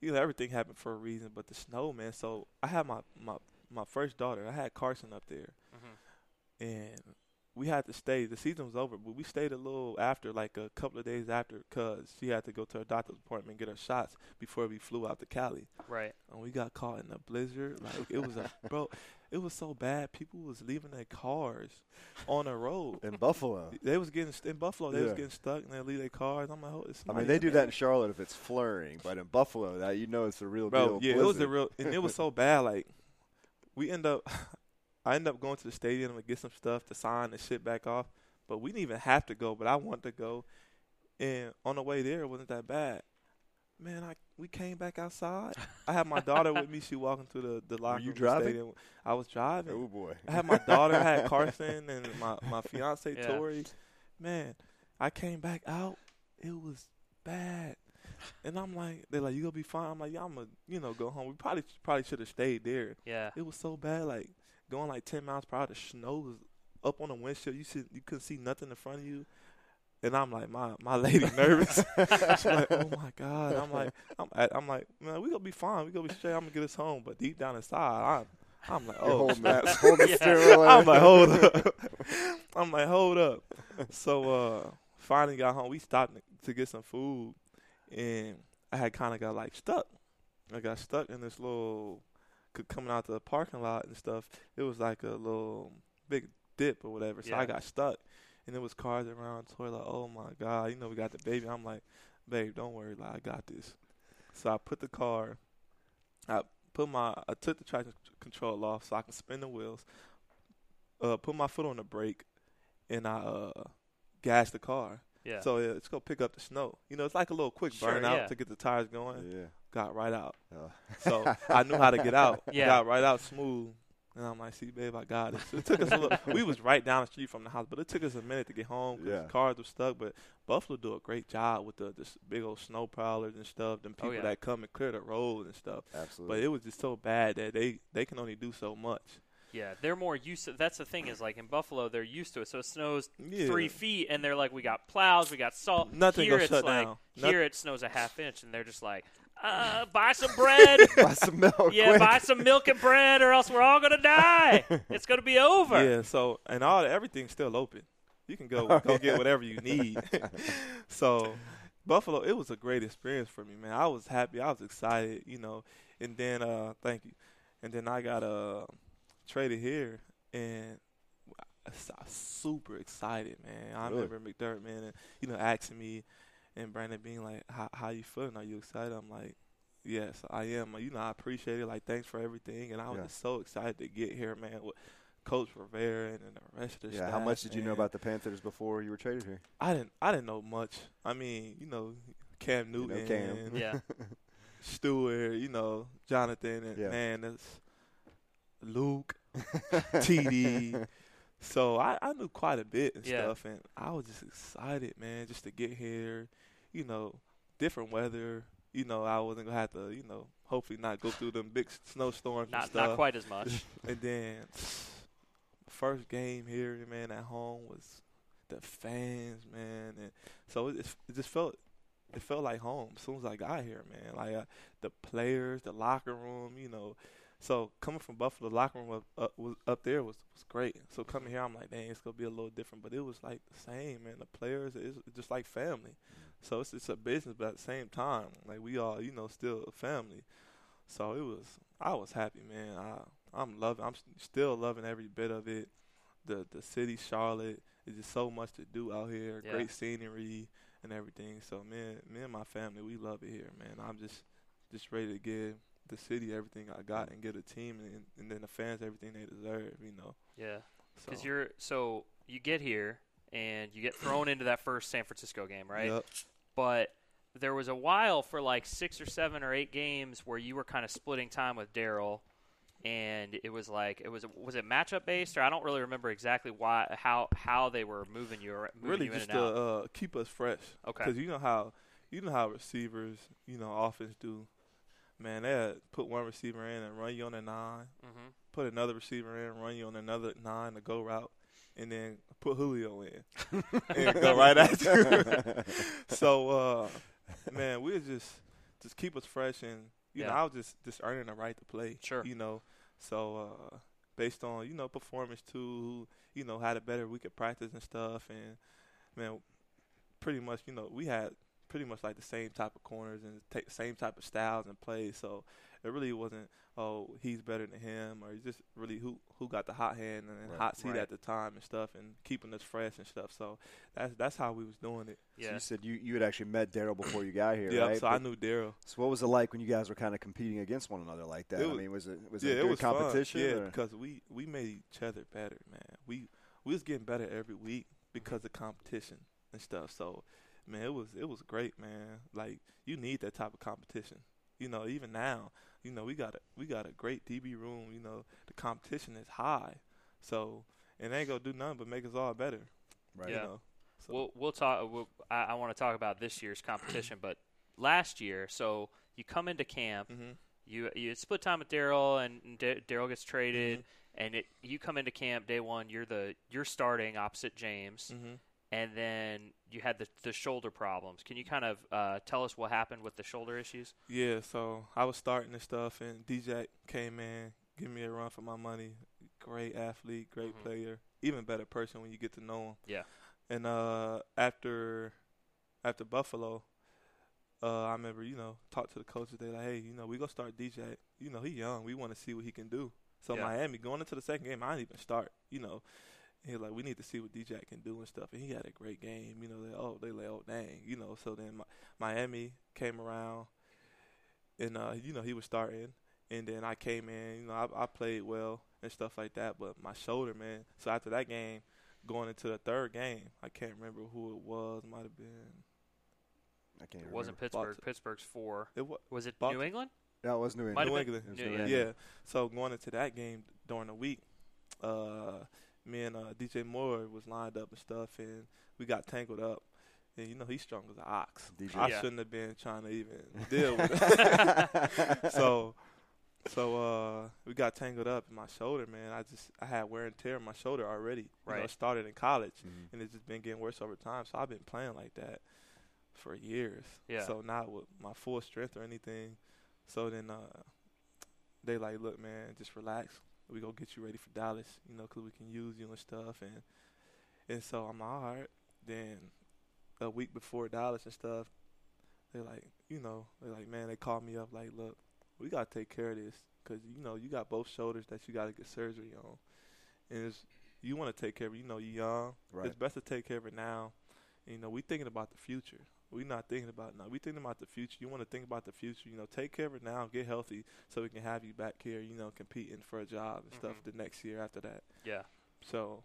you know, everything happened for a reason, but the snow, man. So I had my my my first daughter. I had Carson up there, Mhm. and we had to stay. The season was over, but we stayed a little after, like a couple of days after, cause she had to go to her doctor's appointment and get her shots before we flew out to Cali. Right. And we got caught in a blizzard. Like it was a bro. It was so bad. People was leaving their cars on the road. in Buffalo, They was getting st- in Buffalo. They was getting stuck and they leave their cars. I'm like, oh, it's I mean, they do that in Charlotte if it's flurrying, but in Buffalo, that you know it's the real bro. deal. Yeah, it was blizzard. the real, and it was so bad. Like we end up, I end up going to the stadium and get some stuff to sign and shit back off. But we didn't even have to go. But I wanted to go, and on the way there, it wasn't that bad. Man, I we came back outside. I had my daughter with me. She walking through the the locker you driving? stadium. I was driving. Oh boy! I had my daughter, I had Carson, and my my fiance Yeah. Tori. Man, I came back out. It was bad, and I'm like, they're like, you gonna be fine. I'm like, yeah, I'm gonna, you know, go home. We probably probably should have stayed there. Yeah. It was so bad, like going like 10 miles per hour. The snow was up on the windshield. You should you couldn't see nothing in front of you. And I'm like, my my lady nervous. She's like, oh my god. I'm like, I'm, I'm like, man, we gonna be fine. We gonna be straight. I'm gonna get us home. But deep down inside, I'm, I'm like, oh, holding snap. that, holding the Yeah. steering wheel. I'm like, hold up. I'm like, hold up. So uh finally got home. We stopped to get some food and I had kinda got like stuck. I got stuck in this little c- coming out to the parking lot and stuff. It was like a little big dip or whatever. So Yeah. I got stuck. And there was cars around toy like, oh my God, you know we got the baby. I'm like, babe, don't worry, like I got this. So I put the car I put my I took the traction control off so I can spin the wheels. Uh, put my foot on the brake, and I uh gassed the car. Yeah. So uh, it's gonna pick up the snow. You know, it's like a little quick Sure, burnout yeah. to get the tires going. Yeah. Got right out. Uh, So I knew how to get out. Yeah. Got right out smooth. And I'm like, see, babe, I got it. So it took us a little. We was right down the street from the house, but it took us a minute to get home because Yeah. cars were stuck. But Buffalo do a great job with the this big old snow prowlers and stuff. Them Oh, people yeah. that come and clear the road and stuff. absolutely. But it was just so bad that they they can only do so much. Yeah, they're more used to. That's the thing is like in Buffalo, they're used to it. So it snows Yeah. three feet, and they're like, we got plows, we got salt. Nothing here gonna it's shut like down. here it snows a half inch, and they're just like, uh, buy some bread. buy some milk. yeah, quick. buy some milk and bread, or else we're all gonna die. it's gonna be over. Yeah, so and all everything's still open. You can go Oh, go yeah. get whatever you need. so Buffalo, it was a great experience for me, man. I was happy, I was excited, you know. And then uh thank you. And then I got uh traded here and I was super excited, man. I Really? remember McDermott, man, and, you know, asking me and Brandon being like, "How how you feeling? Are you excited?" I'm like, Yes, I am. You know, I appreciate it. Like, thanks for everything. And I was Yeah. just so excited to get here, man. With Coach Rivera and, and the rest of the Yeah. staff. How much did you know about the Panthers before you were traded here? I didn't. I didn't know much. I mean, you know, Cam You know Newton, Cam. Yeah. Stewart, you know, Jonathan, and Yeah. man, that's Luke, TD. So I, I knew quite a bit and Yeah. stuff, and I was just excited, man, just to get here. You know, different weather. You know, I wasn't gonna have to, you know, hopefully not go through them big snowstorms and Not stuff. not quite as much. And then first game here, man, at home was the fans, man, and so it, it just felt it felt like home as soon as I got here, man. Like uh, the players, the locker room, you know. So coming from Buffalo, the locker room up, up, was up there was was great. So coming here, I'm like, dang, it's gonna be a little different, but it was like the same, man. The players is just like family. So it's it's a business, but at the same time, like we all, you know, still a family. So it was, I was happy, man. I I'm loving, I'm still loving every bit of it. The the city, Charlotte, is just so much to do out here. Yeah. Great scenery and everything. So man, me and my family, we love it here, man. I'm just just ready to give the city everything I got and get a team and, and then the fans everything they deserve. You know. Yeah. So Because you're so you get here and you get thrown into that first San Francisco game, right? Yep. But there was a while for like six or seven or eight games where you were kind of splitting time with Daryl, and it was like it was was it matchup based or I don't really remember exactly why how how they were moving you moving really you just to uh, keep us fresh. Okay. Because you know how you know how receivers, you know, offense do. Man, they put one receiver in and run you on a nine. hmm Put another receiver in, run you on another nine to go route, and then put Julio in and go right after. so, uh, man, we just just keep us fresh, and you know, I was just just earning the right to play. Sure. You know, so uh, based on you know performance too, you know had a better week of practice and stuff, and man, pretty much you know we had pretty much like the same type of corners and ta- same type of styles and plays. So it really wasn't oh he's better than him or it's just really who who got the hot hand and Right. hot seat Right. at the time and stuff and keeping us fresh and stuff. So that's that's how we was doing it. So you said you, you had actually met Daryl before you got here, Yeah, right? so I knew Daryl. So what was it like when you guys were kind of competing against one another like that? It I was- mean, was it was yeah, it it good was competition? Fun. Yeah, or- because we we made each other better, man. We we was getting better every week because of competition and stuff. So, man, it was it was great, man. Like you need that type of competition. You know, even now, you know, we got a we got a great DB room. You know, the competition is high, so and they ain't gonna do nothing but make us all better. right. You Yeah. know, so We'll we'll talk. We'll, I, I want to talk about this year's competition, but last year, so you come into camp, hmm you you split time with Daryl, and and Da- Daryl gets traded, Mm-hmm. and it you come into camp day one. You're the you're starting opposite James, hmm and then you had the the shoulder problems. Can you kind of uh, tell us what happened with the shoulder issues? Yeah, so I was starting and stuff, and DJ came in, give me a run for my money. Great athlete, great Mhm. player, even better person when you get to know him. Yeah. And uh, after after Buffalo, uh, I remember you know talked to the coaches. They like, hey, you know, we gonna start DJ. You know, he young. We want to see what he can do. So Yeah. Miami going into the second game, I didn't even start. You know. He was like, we need to see what DJ can do and stuff, and he had a great game. You know, they oh they like oh dang, you know. So then Mi- Miami came around, and uh, you know he was starting, and then I came in. You know, I, I played well and stuff like that, but my shoulder, man. So after that game, going into the third game, I can't remember who it was. Might have been I can't. Remember. It wasn't remember. Pittsburgh. Boston. Pittsburgh's four. it was Was it Boston. New England? No, it was New England. New have been- England. It was Yeah, New yeah. Yeah. So going into that game during the week, uh, me and uh, DJ Moore was lined up and stuff, and we got tangled up. And you know he's strong as an ox. DJ. I Yeah. shouldn't have been trying to even deal with it. so, so uh, we got tangled up in my shoulder, man. I just I had wear and tear in my shoulder already. You know, Right. it started in college, Mhm. and it's just been getting worse over time. So I've been playing like that for years. Yeah. So not with my full strength or anything. So then uh, they like, look, man, just relax. We gonna get you ready for Dallas, you know, 'cause we can use you and stuff. And and so I'm all right. Then a week before Dallas and stuff, they're like, you know, they're like, man, they called me up like, look, we gotta take care of this 'cause you know you got both shoulders that you gotta get surgery on, and it's you want to take care of. You know, you young. Right. It's best to take care of it now. And, you know, we thinking about the future. We not thinking about now. We thinking about the future. You want to think about the future. You know, take care of it now, get healthy, so we can have you back here. You know, competing for a job and stuff Mhm. the next year after that. Yeah. So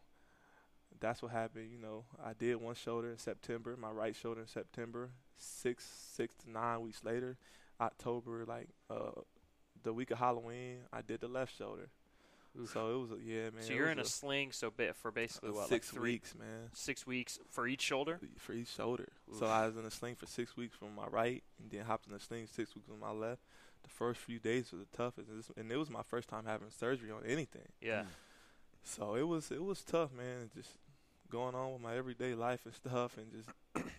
that's what happened. You know, I did one shoulder in September, my right shoulder in September. Six, six to nine weeks later, October, like uh, the week of Halloween, I did the left shoulder. Oof. So it was a yeah, man. so you're in a, sling, so bit for basically what, six like three, weeks, man, six weeks for each shoulder. for each shoulder. Oof. So I was in a sling for six weeks from my right, and then hopped in a sling six weeks from my left. The first few days were the toughest, and and it was my first time having surgery on anything. Yeah. Mm. So it was it was tough, man. Just going on with my everyday life and stuff, and just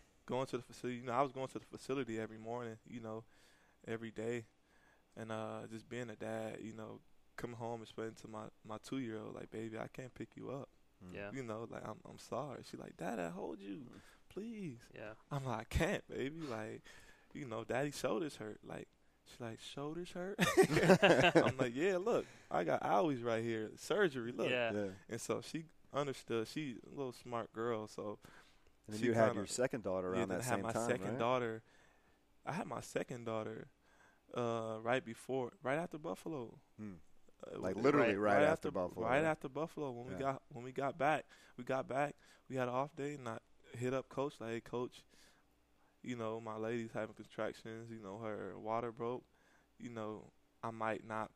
going to the facility. You know, I was going to the facility every morning. You know, every day, and uh, just being a dad. You know, coming home and explaining to my my two year old like, baby, I can't pick you up. Mm. Yeah. You know, like I'm I'm sorry. She like, Dad, I hold you, please. Yeah. I'm like, I can't, baby. Like, you know, Daddy's shoulders hurt. Like, she's like, shoulders hurt. I'm like, yeah, look, I got owies right here, surgery. Look, Yeah. Yeah. and so she understood. She a little smart girl. So And then She you had your second daughter yeah, around then that I had same my time, second right? daughter. I had my second daughter uh, right before, right after Buffalo. Hmm. Like literally right after Buffalo, Right right? after Buffalo. When we got when we got back, we got back. We had an off day, and I hit up coach like, "Hey, coach, you know my lady's having contractions. You know her water broke. You know I might not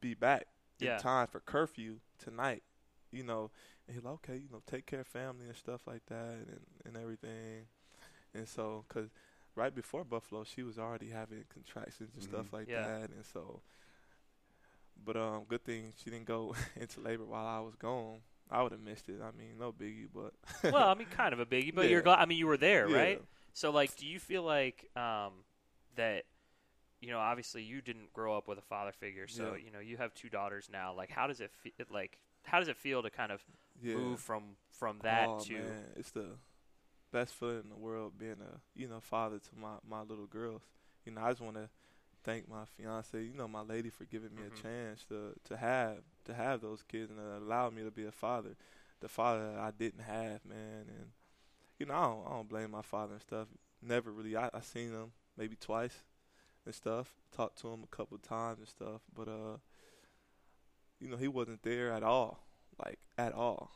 be back Yeah. in time for curfew tonight. You know." And he's like, "Okay, you know, take care of family and stuff like that, and and everything." And so, cause right before Buffalo, she was already having contractions and stuff Mhm. like Yeah. that, and so. But um, good thing she didn't go into labor while I was gone. I would have missed it. I mean, no biggie, but well, I mean, kind of a biggie, but you're Yeah. glad. I mean, you were there, Yeah. right? So, like, do you feel like um, that? You know, obviously, you didn't grow up with a father figure, so Yeah. you know you have two daughters now. Like, how does it feel? Like, how does it feel to kind of move from from that oh, to? man, it's the best feeling in the world being a you know father to my my little girls. You know, I just want to thank my fiance, you know, my lady for giving me Mhm. a chance to to have to have those kids and allow me to be a father, the father that I didn't have, man. And you know, I don't, I don't blame my father and stuff. Never really. I I seen him maybe twice and stuff. Talked to him a couple of times and stuff, but uh, you know, he wasn't there at all, like at all.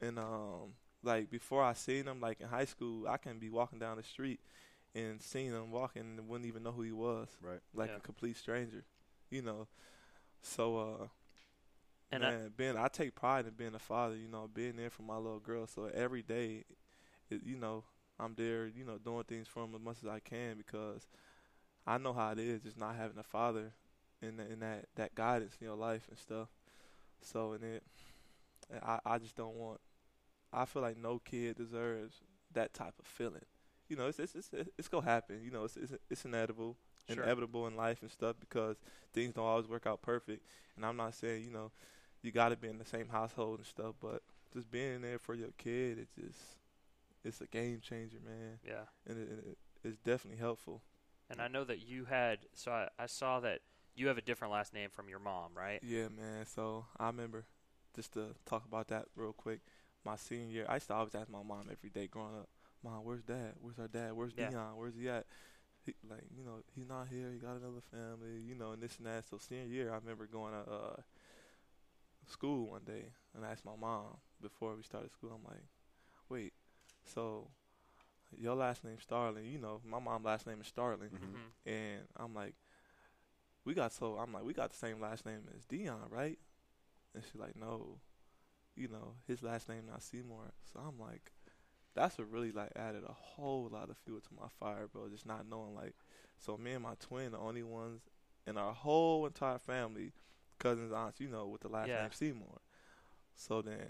And um, like before I seen him, like in high school, I can be walking down the street and seeing him walking and wouldn't even know who he was, Right. like Yeah. a complete stranger, you know. So uh, And I- man, being I take pride in being a father, you know, being there for my little girl. So every day, it, you know, I'm there, you know, doing things for him as much as I can because I know how it is just not having a father in in that that guidance in your life and stuff. So and it, I I just don't want. I feel like no kid deserves that type of feeling. You know, it's it's it's, it's gonna happen. You know, it's it's, it's inevitable, Sure. inevitable in life and stuff because things don't always work out perfect. And I'm not saying you know you got to be in the same household and stuff, but just being there for your kid, it's just it's a game changer, man, yeah. and it, it, it's definitely helpful. And I know that you had. So I, I saw that you have a different last name from your mom, right? Yeah, man. So I remember just to talk about that real quick. My senior year, I used to always ask my mom every day growing up, "Mom, where's Dad? Where's our dad? Where's Yeah. Dion? Where's he at?" He, like, you know, he's not here. He got another family, you know, and this and that. So senior year, I remember going to uh, school one day and I asked my mom before we started school. I'm like, "Wait, so your last name's Starling? You know, my mom's last name is Starling." Mhm. Mm-hmm. And I'm like, we got so I'm like, we got the same last name as Dion, right? And she's like, no, you know, his last name not Seymour. So I'm like, that's what really like added a whole lot of fuel to my fire, bro. Just not knowing like, so me and my twin, the only ones in our whole entire family, cousins, aunts, you know, with the last Yeah. name Seymour. So then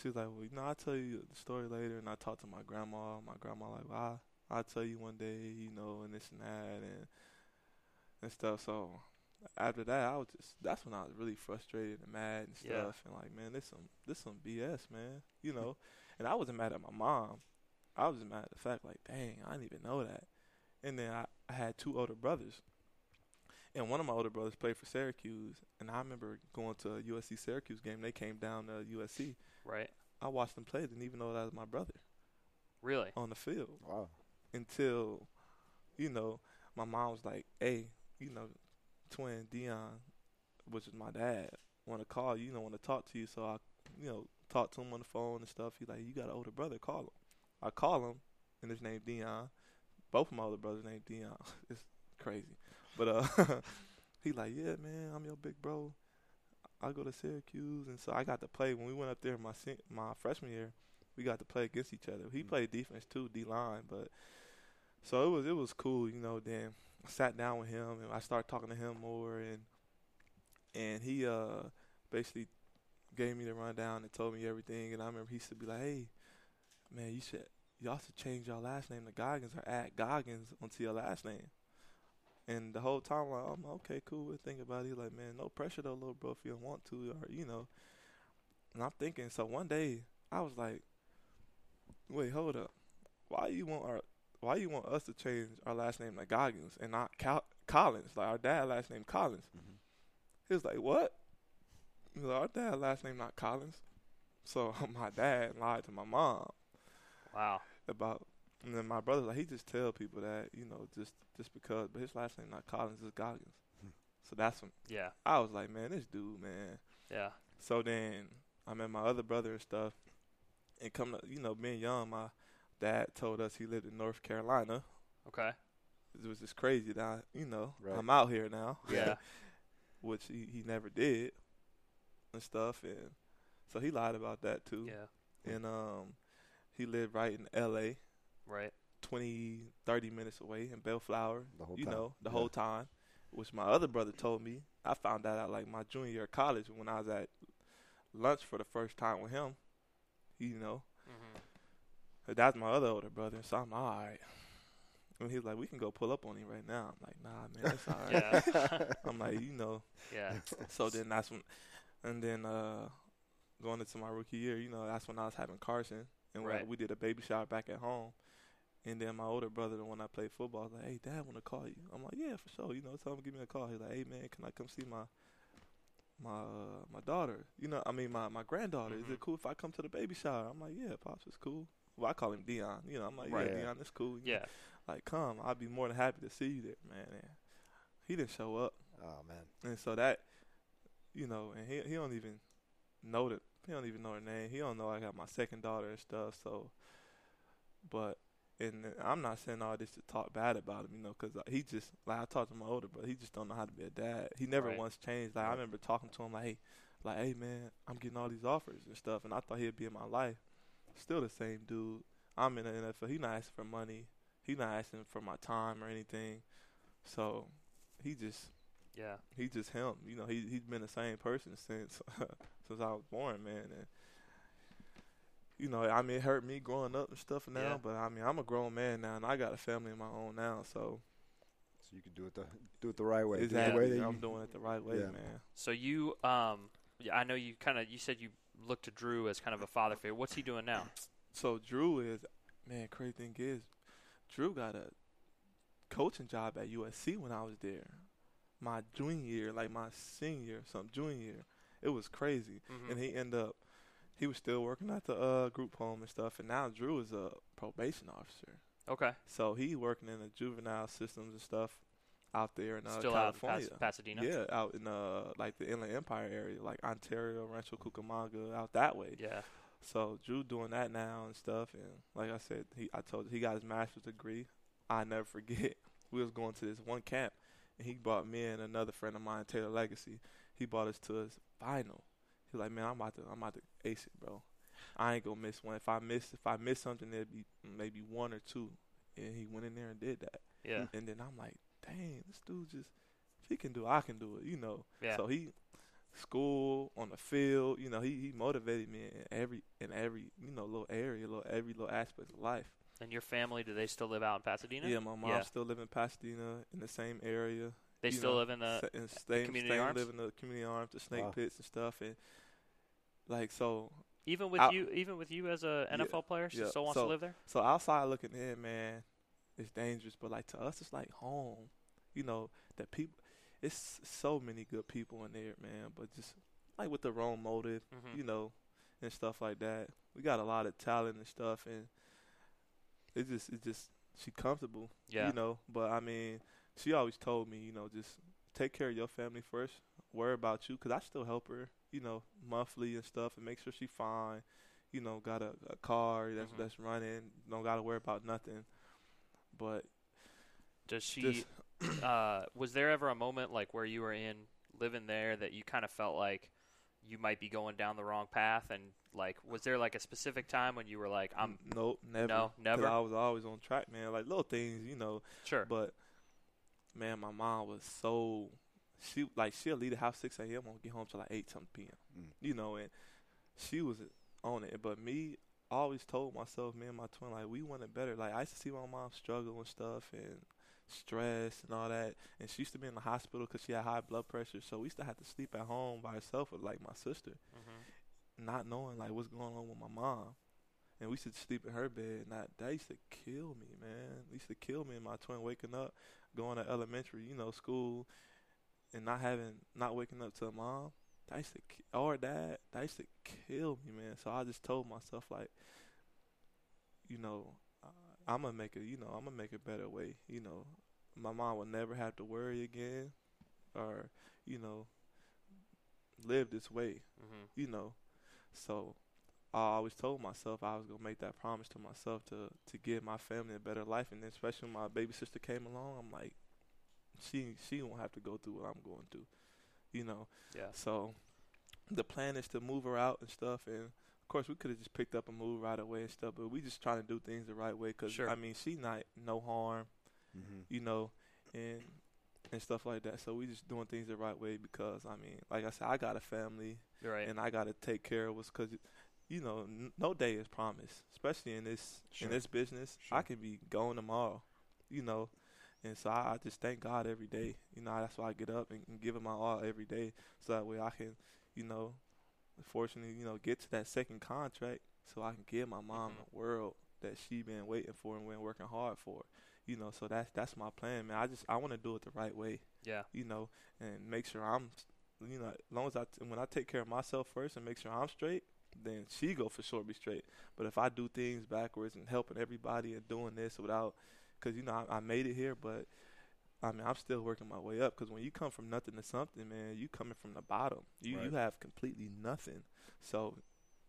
she was like, well, you know, I'll tell you the story later. And I talked to my grandma. My grandma like, well, I, I'll tell you one day, you know, and this and that and and stuff. So after that, I was just that's when I was really frustrated and mad and Yeah. stuff, and like, man, this some this some BS, man, you know. And I wasn't mad at my mom. I was mad at the fact, like, dang, I didn't even know that. And then I, I had two older brothers, and one of my older brothers played for Syracuse, and I remember going to a USC Syracuse game. They came down to USC. Right. I watched them play, didn't even know that was my brother Really. on the field. Wow. until, you know, my mom was like, "Hey, you know, twin Dion, which is my dad, want to call you, you know, want to talk to you." So I, you know, talked to him on the phone and stuff. He's like, "You got an older brother? Call him." I call him, and his name Dion. Both of my older brothers named Dion. it's crazy, but uh, he like, "Yeah, man, I'm your big bro." I go to Syracuse, and so I got to play when we went up there my my freshman year. We got to play against each other. He Mm. played defense too, D line, but so it was it was cool, you know. Then I sat down with him and I started talking to him more, and and he uh basically gave me the rundown and told me everything. And I remember he used to be like, "Hey, man, you should y'all should change your last name to Goggins or add Goggins onto your last name." And the whole time, like, I'm okay, cool. We'll think about it. He's like, man, no pressure though, little bro, if you don't want to, or you know. And I'm thinking, so one day I was like, wait, hold up, why you want our, why you want us to change our last name to Goggins and not Cal- Collins? Like our dad last name Collins. Mhm. He was like, what? He like, our dad last name not Collins. So my dad lied to my mom Wow. about and then my brother like he just tell people that you know just just because but his last name not Collins is Goggins Hmm. so that's when Yeah. I was like man this dude man Yeah. so then I met my other brother and stuff and come to you know being young my dad told us he lived in North Carolina Okay. it was just crazy that I, you know Right. I'm out here now Yeah. which he, he never did and stuff and so he lied about that too Yeah. and um he lived right in L.A. Right. 20, 30 minutes away in Bellflower, The whole you time. know, the Yeah. whole time, which my other brother told me. I found that out like my junior year of college when I was at lunch for the first time with him. You know, Mm-hmm. That's my other older brother, so I'm all right. And he's like, we can go pull up on him right now. I'm like, nah, man, it's all right. Yeah. I'm like, you know. Yeah. So then that's when, and then uh going into my rookie year, you know, that's when I was having Carson, and we- Right. we did a baby shower back at home. And then my older brother, the one I played football, was like, "Hey, Dad, want to call you?" I'm like, "Yeah, for sure." You know, tell him to give me a call. He's like, "Hey, man, can I come see my my uh, my daughter? You know, I mean, my my granddaughter. Is Mhm. it cool if I come to the baby shower?" I'm like, "Yeah, pops, it's cool." Well, I call him Dion. You know, I'm like, Right. "Yeah, Dion, it's cool." You know, Yeah. like, come, I'd be more than happy to see you there, man. And he didn't show up. Oh man. And so that, you know, and he he don't even know that he don't even know her name. He don't know I got my second daughter and stuff. So, but and I'm not saying all this to talk bad about him, you know, because uh, he just like I talked to my older brother. He just don't know how to be a dad. He never Right. once changed. Like I remember talking to him like, hey, like hey man, I'm getting all these offers and stuff, and I thought he'd be in my life. Still the same dude. I'm in the NFL. He not asking for money. He not asking for my time or anything. So he just Yeah. he just him. You know, he he's been the same person since since I was born, man. And you know, I mean, it hurt me growing up and stuff now, Yeah. but I mean, I'm a grown man now, and I got a family of my own now, so So you can do it the do it the right way. Do it the exactly, way that I'm doing it the right way, Yeah. man. So you, um, yeah, I know you kind of you said you looked to Drew as kind of a father figure. What's he doing now? So Drew is, man. Crazy thing is, Drew got a coaching job at USC when I was there. My junior year, like my senior, some junior year, it was crazy. Mhm. and he ended up he was still working at the uh, group home and stuff and now drew is a probation officer Okay. so he working in the juvenile systems and stuff out there in uh, Still out california Pas- Pasadena. yeah out in uh like the inland empire area like ontario rancho cucamonga out that way Yeah. so drew doing that now and stuff and like i said he i told you he got his master's degree i never forget we was going to this one camp and he brought me and another friend of mine taylor legacy he brought us to his final He's like, man, I'm about to, I'm about to ace it, bro. I ain't gonna miss one. If I miss, if I miss something, it'd be maybe one or two. And he went in there and did that. Yeah. And then I'm like, dang, this dude just, if he can do, it, I can do it, you know. Yeah. So he, school on the field, you know, he he motivated me in every in every you know little area, little every little aspect of life. And your family, do they still live out in Pasadena? Yeah, my mom Yeah. still live in Pasadena in the same area. They you still know, live in the. Sa- and stay, community stay arms? live in the community arms, the snake Wow. pits and stuff, and like so. Even with out- you, even with you as a Yeah, NFL player, she yeah. still wants So- to live there. So outside looking in, man, it's dangerous. But like to us, it's like home. You know that people. It's so many good people in there, man. But just like with the wrong motive, Mhm. you know, and stuff like that. We got a lot of talent and stuff, and it just it's just she comfortable. Yeah. You know, but I mean, she always told me, you know, just take care of your family first. Worry about you, cause I still help her, you know, monthly and stuff, and make sure she fine. You know, got a, a car that's Mhm. that's running. Don't got to worry about nothing. But Does she? just uh, was there ever a moment like where you were in living there that you kind of felt like you might be going down the wrong path, and like, was there like a specific time when you were like, I'm nope, never. no, 'Cause never, I was always on track, man. Like little things, you know. sure, But man, my mom was so she like she'll leave the house six a.m. and get home till like eight something p.m. Mm. You know, and she was on it. But me, I always told myself, me and my twin, like we wanted better. Like I used to see my mom struggle and stuff and stress and all that. And she used to be in the hospital because she had high blood pressure. So we used to have to sleep at home by herself with like my sister, hmm not knowing like what's going on with my mom. And we used to sleep in her bed, and that, that used to kill me, man. It used to kill me and my twin waking up, going to elementary, you know, school, and not having, not waking up to a mom. That used to, or dad, that used to kill me, man. So I just told myself, like, you know, I'm gonna make it, you know, I'm gonna make a better way. You know, my mom will never have to worry again, or, you know, live this way hmm you know. So I always told myself I was gonna make that promise to myself to to give my family a better life, and then especially when my baby sister came along, I'm like, she she won't have to go through what I'm going through, you know. yeah, So the plan is to move her out and stuff, and of course we could have just picked up and moved right away and stuff, but we just trying to do things the right way, cause Sure. I mean she not no harm, Mm-hmm. you know, and and stuff like that. So we just doing things the right way because I mean, like I said, I got a family right, and I got to take care of us because, you know, n- no day is promised, especially in this Sure. in this business. Sure. I can be gone tomorrow, you know, and so I, I just thank God every day. You know, that's why I get up and, and give Him my all every day, so that way I can, you know, fortunately, you know, get to that second contract, so I can give my mom Mhm. the world that she been waiting for and been working hard for. You know, so that's that's my plan, man. I just I want to do it the right way yeah, you know, and make sure I'm, you know, as long as I when I take care of myself first and make sure I'm straight, then she go for sure be straight. But if I do things backwards and helping everybody and doing this without, because you know I, I made it here, but I mean I'm still working my way up. Because when you come from nothing to something, man, you coming from the bottom. You you have completely nothing. So,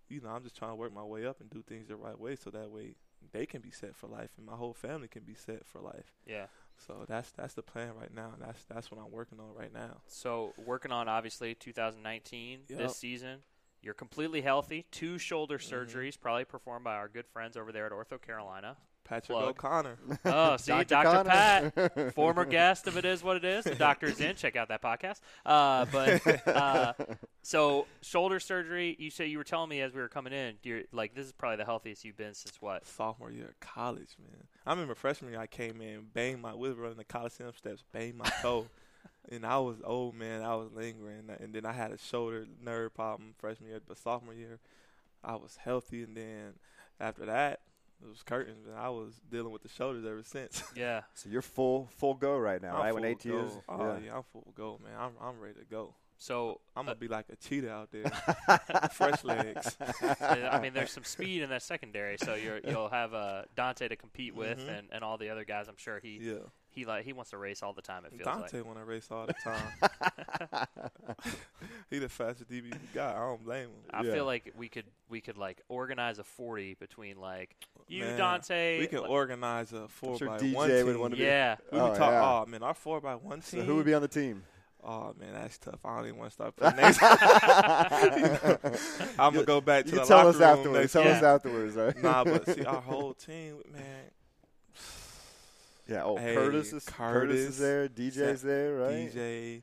you know, I'm just trying to work my way up and do things the right way, so that way they can be set for life and my whole family can be set for life. yeah. So that's that's the plan right now. That's that's what I'm working on right now. So working on obviously 2019 Yep. this season. You're completely healthy. Two shoulder Mhm. surgeries, probably performed by our good friends over there at OrthoCarolina. Patrick Plug. O'Connor. Oh, see, Dr. Connor. Pat, former guest of It Is What It Is. The doctor's in. Check out that podcast. Uh, but uh, so shoulder surgery. You say you were telling me as we were coming in. You're like this is probably the healthiest you've been since what? Sophomore year of college, man. I remember freshman year I came in, banged my, we were running the Coliseum steps, banged my toe. and I was old, man. I was lingering. And then I had a shoulder nerve problem freshman year. But sophomore year, I was healthy. And then after that, it was curtains. And I was dealing with the shoulders ever since. Yeah. So you're full full go right now, I'm right? When full AT go. is. Oh, yeah. I'm full go, man. I'm, I'm ready to go. So I'm uh, going to be like a cheetah out there. Fresh legs. I mean, there's some speed in that secondary, so you're, you'll have uh, Donte to compete with, Mhm. and, and all the other guys. I'm sure he Yeah. He like he wants to race all the time. It feels like Donte like. want to race all the time. he the fastest DB guy. I don't blame him. I Yeah. feel like we could we could like organize a 40 between like you, Man, Donte. We can like- organize a four sure by DJ one would team. wanna be- yeah. We Oh, be talk, yeah. oh man, our four by one So team. who would be on the team? Oh man, that's tough. I don't even want to start putting names. I'm gonna go back to You the can tell locker us room afterwards. next Tell year. us afterwards, right? Nah, but see, our whole team, man. Yeah. Oh, Hey, Curtis is Curtis is Curtis, there. DJ's there, right? DJ,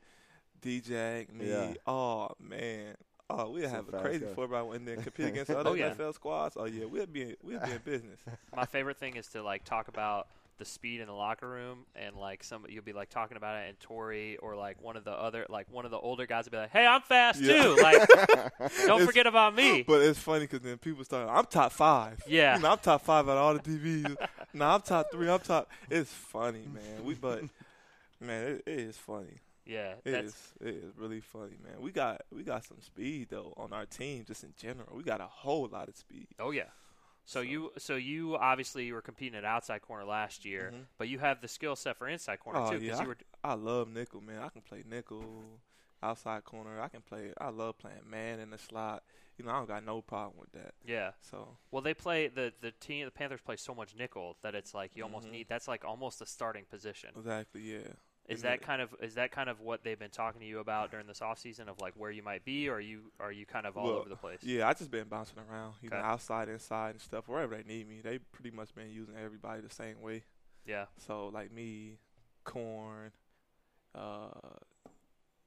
DJ, me. Yeah. Oh man. Oh, we'll Some have a crazy guys. four by one, and then compete against other Oh, yeah. NFL squads. Oh yeah, we'll be we'll be in business. My favorite thing is to like talk about the speed in the locker room and like some you'll be like talking about it and Tori or like one of the other like one of the older guys will be like, "Hey, I'm fast Yeah. too." Like, don't It's- forget about me. But it's funny because then people start. I'm top five. Yeah. You know, I'm top five out of all the DBs. no, I'm top three. I'm top. It's funny, man. We but man, it, it is funny. Yeah, It is. It is really funny, man. We got we got some speed though on our team, just in general. We got a whole lot of speed. oh yeah. So, you so you obviously were competing at outside corner last year, Mhm. but you have the skill set for inside corner Oh, too. yeah, you were I love nickel, man. I can play nickel, outside corner. I can play. I love playing man in the slot. You know, I don't got no problem with that. yeah. So Well, they play the the team. The Panthers play so much nickel that it's like you almost Mhm. need. That's like almost a starting position. exactly, yeah. Is that kind of is that kind of what they've been talking to you about during this off season of like where you might be, or are you are you kind of all Well, over the place? Yeah, I just been bouncing around. You know, Okay. outside, inside, and stuff. Wherever they need me, they pretty much been using everybody the same way. Yeah. So like me, Corn, uh,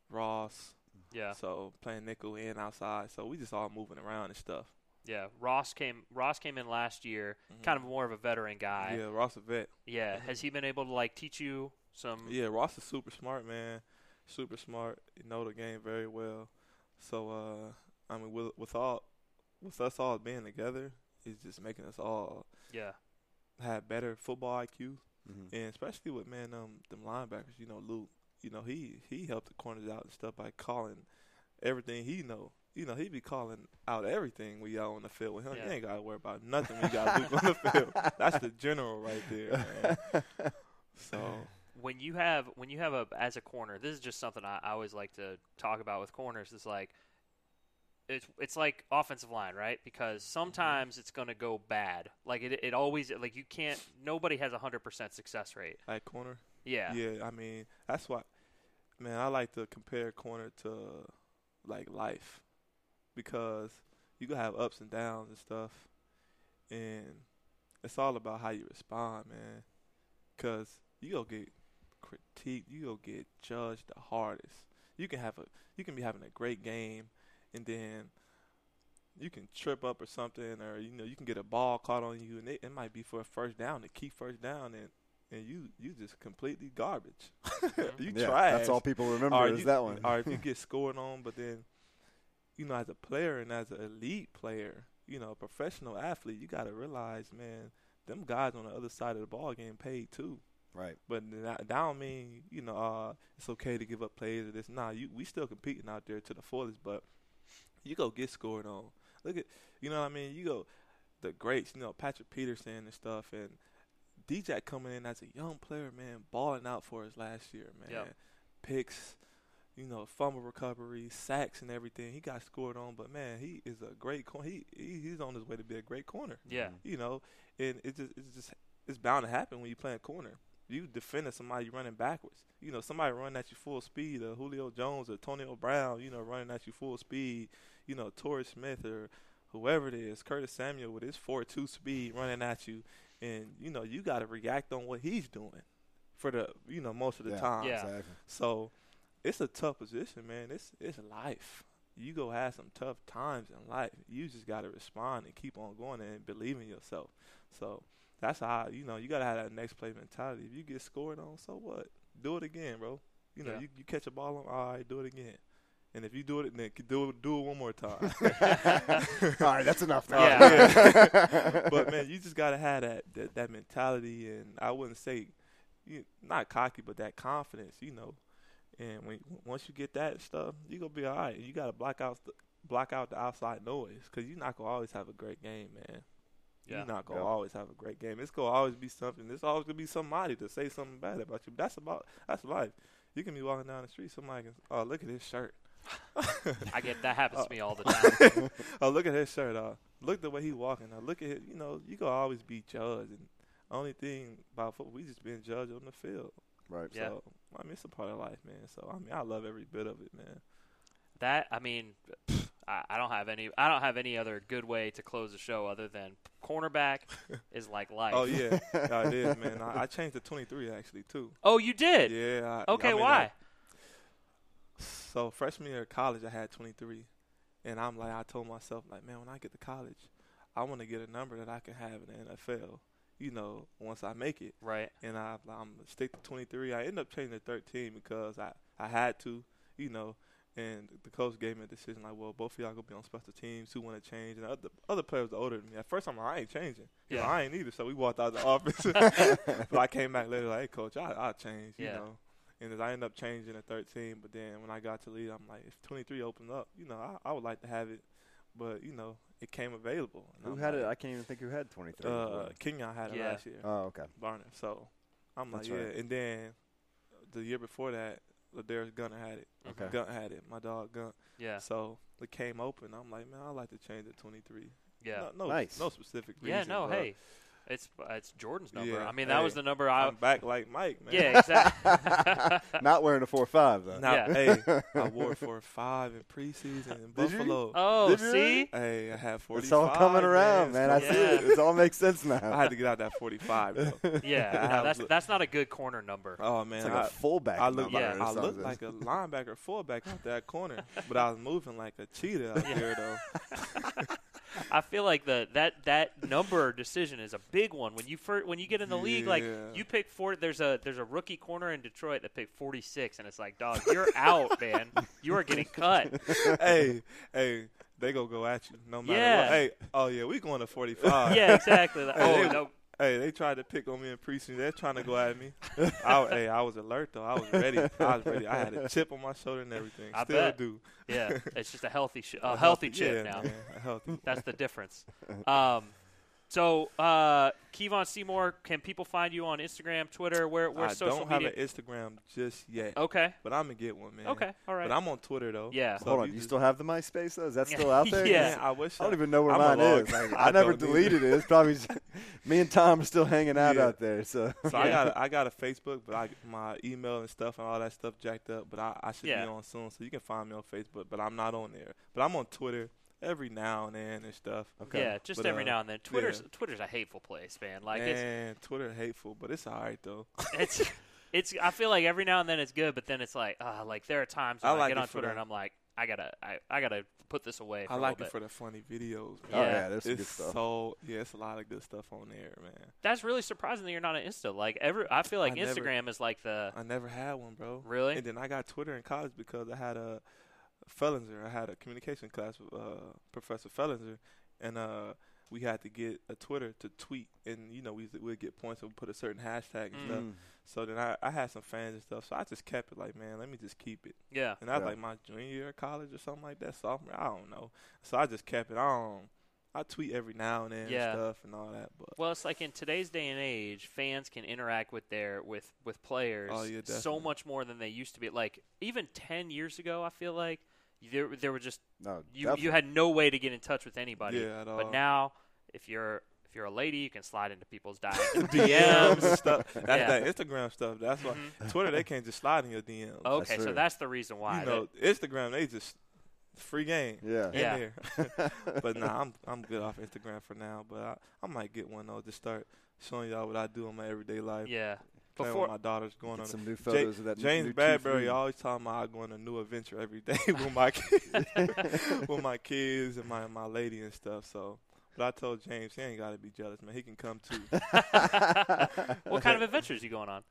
Ross. Yeah. So playing nickel and outside. So we just all moving around and stuff. Yeah. Ross came Ross came in last year, kind of more of a veteran guy. Mm-hmm. Yeah, Ross a vet. Yeah. Has he been able to like teach you some? Yeah, Ross is super smart, man. Super smart. He know the game very well. So uh, I mean, with with all with us all being together, it's just making us all Yeah. have better football IQ, Mhm. and especially with man, um, them linebackers. You know, Luke. You know, he he helped the corners out and stuff by calling everything he know. You know, he be calling out everything we y'all on the field with him. Yeah. You ain't gotta worry about nothing. We got Luke on the field. That's the general right there, man. So when you have when you have a as a corner, this is just something I, I always like to talk about with corners. Is like it's it's like offensive line, right? Because mm-hmm. sometimes it's going to go bad. Like it it always like you can't. Nobody has a hundred percent success rate. like corner. Yeah. Yeah, I mean that's why, man. I like to compare corner to like life because you gonna have ups and downs and stuff, and it's all about how you respond, man. Cause you gonna get critiqued, you gonna get judged the hardest. You can have a, you can be having a great game, and then you can trip up or something, or you know you can get a ball caught on you, and it, it might be for a first down, to key first down, and and you you just completely garbage. Mm-hmm. you yeah, trash. That's all people remember Or is you- that one. Or if you get scored on, but then, you know, as a player and as an elite player, you know, a professional athlete, you got to realize, man, them guys on the other side of the ball getting paid too. Right. But that, that don't mean, you know, uh, it's okay to give up plays or this. Nah, you we still competing out there to the fullest, but you go get scored on. Look at, you know what I mean? You go, the greats, you know, Patrick Peterson and stuff, and DJ coming in as a young player, man, balling out for us last year, man. Yep. Picks, you know, fumble recovery, sacks, and everything. He got scored on, but man, he is a great corner. He, he he's on his way to be a great corner. Yeah. You know, and it just it's just it's bound to happen when you playing corner. You defending somebody running backwards. You know, somebody running at you full speed, or Julio Jones or Tony Brown, you know, running at you full speed, you know, Torrey Smith or whoever it is, Curtis Samuel with his four two speed running at you and you know, you gotta react on what he's doing for the you know, most of the Yeah. time. Yeah. Exactly. So it's a tough position, man. It's it's life. You go have some tough times in life. You just gotta respond and keep on going and believe in yourself. So that's how you know you gotta have that next play mentality. If you get scored on, so what? Do it again, bro. You know, Yeah. you, you catch a ball on, all right, do it again. And if you do it, then do it, do it one more time. All right, that's enough now. Yeah. but man, you just gotta have that, that that mentality, and I wouldn't say you, not cocky, but that confidence, you know. And when once you get that stuff, you gonna be all right. You gotta block out the, block out the outside noise, cause you're not gonna always have a great game, man. Yeah. You're not gonna Yeah. always have a great game. It's gonna always be something. There's always gonna be somebody to say something bad about you. That's about that's life. You can be walking down the street, somebody can, oh look at his shirt. I get that happens to me all the time. oh, look at his shirt. Uh, look the way he walking. Uh, look at it. You know, you gonna always be judged. And only thing about football, we just being judged on the field. Right. Yeah. So I mean, it's a part of life, man. So I mean, I love every bit of it, man. That I mean, pff, I, I don't have any. I don't have any other good way to close the show other than cornerback is like life. Oh yeah, I did, man. I, I changed to 23 actually too. Oh, you did. Yeah. I, Okay, I mean, why? So freshman year of college, I had 23, and I'm like, I told myself, like, man, when I get to college, I want to get a number that I can have in the NFL. You know, once I make it. right. and I, I'm stick to 23. I end up changing to 13 because I, I had to, you know. And the coach gave me a decision like, well, both of y'all gonna be on special teams. Who want to change? And other other players are older than me. At first, I'm like, I ain't changing. You know, Yeah. I ain't either. So we walked out of the office. but I came back later like, hey, coach, I I change. You Yeah. know. And as I ended up changing to 13, but then when I got to lead, I'm like, if 23 opened up, you know, I, I would like to have it. but you know it came available. And Who I'm had it? I can't even think who had 23. Uh, Kenjon had it last year. oh, okay. Barner. So I'm like, That's yeah. right. And then the year before that, LaDarius Gunter had it. Okay. Gun had it. My dog Gun. Yeah. So it came open. I'm like, man, I like to change it 23. Yeah. No, no, Nice. no specific reason. Yeah. No. Hey, it's it's Jordan's number. Yeah, I mean, that was the number I. I'm back like Mike, man. Yeah. Exactly. Not wearing a 4 5, though. Now, Yeah. hey, I wore for five in preseason in Did you? Buffalo. oh, Did you see. really? Hey, I had 45. It's all coming around, man. I It's see Yeah. it. It all makes sense now. I had to get out that 45. Though. Yeah. No, that's that's not a good corner number. Oh man, It's like I, a fullback. I look number like I something. look like a linebacker, fullback out that corner, but I was moving like a cheetah out Yeah. there though. I feel like the that that number decision is a big one when you first, when you get in the league. Like Yeah. you pick four. There's a there's a rookie corner in Detroit that picked 46, and it's like, dog, you're out, man. You are getting cut. hey, hey, they gonna go at you no matter Yeah. what. Hey, oh yeah, we going to 45. yeah, exactly. Like, oh, Hey, oh they- no, Hey, they tried to pick on me in preseason. They're trying to go at me. I, hey, I was alert though. I was ready. I was ready. I had a chip on my shoulder and everything. I Still bet. do. yeah, it's just a healthy sh- a healthy chip yeah, now. Man, a healthy. That's the difference. Um, so uh, Kevon Seymour, can people find you on Instagram, Twitter? Where where I social media? I don't media? have an Instagram just yet, okay, but I'm gonna get one, man. okay, all right. But I'm on Twitter though. Yeah. So Hold on. You just- still have the MySpace, though? Is that still out there? Yeah. Man, I wish I don't even know where I'm mine is. Like, I I, never don't either. deleted it. It's probably just, me and Tom are still hanging out Yeah. out there. So So I got a, I got a Facebook, but I my email and stuff and all that stuff jacked up. But I, I should Yeah. be on soon, so you can find me on Facebook. But I'm not on there. But I'm on Twitter every now and then and stuff. okay. Yeah, just But, every uh, now and then. Twitter's yeah. Twitter's a hateful place, man. Like it's Man, Twitter hateful, but it's all right though. it's it's. I feel like every now and then it's good, but then it's like, ah, like there are times I when I, like get on Twitter the- and I'm like, I gotta, I, I gotta put this away. For I a like little it bit. for the funny videos. Oh, Man. yeah, there's some it's good stuff. so yeah, it's a lot of good stuff on there, man. That's really surprising that you're not on Insta. Like every, I feel like I never- Instagram is like the I never had one, bro. really. And then I got Twitter in college because I had a Fellinger. I had a communication class with uh, Professor Fellinger, and uh, we had to get a Twitter to tweet, and you know we would get points and put a certain hashtag and stuff. Mm. So then I, I had some fans and stuff, so I just kept it like, man, let me just keep it. yeah, And I was Yeah. like my junior year of college or something like that, sophomore. I don't know. So I just kept it. I don't. I tweet every now and then Yeah. and stuff and all that, but Well, it's like in today's day and age, fans can interact with their with with players Oh, yeah, so much more than they used to be. Like even ten years ago, I feel like there there were just No, you definitely. you had no way to get in touch with anybody. yeah, at all. But now, if you're if you're a lady, you can slide into people's di- DMs DMs. stuff. That's Yeah. that Instagram stuff. That's why Mhm. Twitter they can't just slide in your DMs. Okay, so that's the reason why. you know, Instagram they just free game. Yeah. Yeah. in there. but nah, I'm I'm good off Instagram for now. But I, I might get one though. Just start showing y'all what I do in my everyday life. Yeah. Playing Before with my daughters, going Get on. some new Ja- photos of that James new Bradberry Q3. always talking about I go on a new adventure every day with my kids, with my kids and my my lady and stuff. So, but I told James he ain't got to be jealous, man. He can come too. what kind of adventures you going on?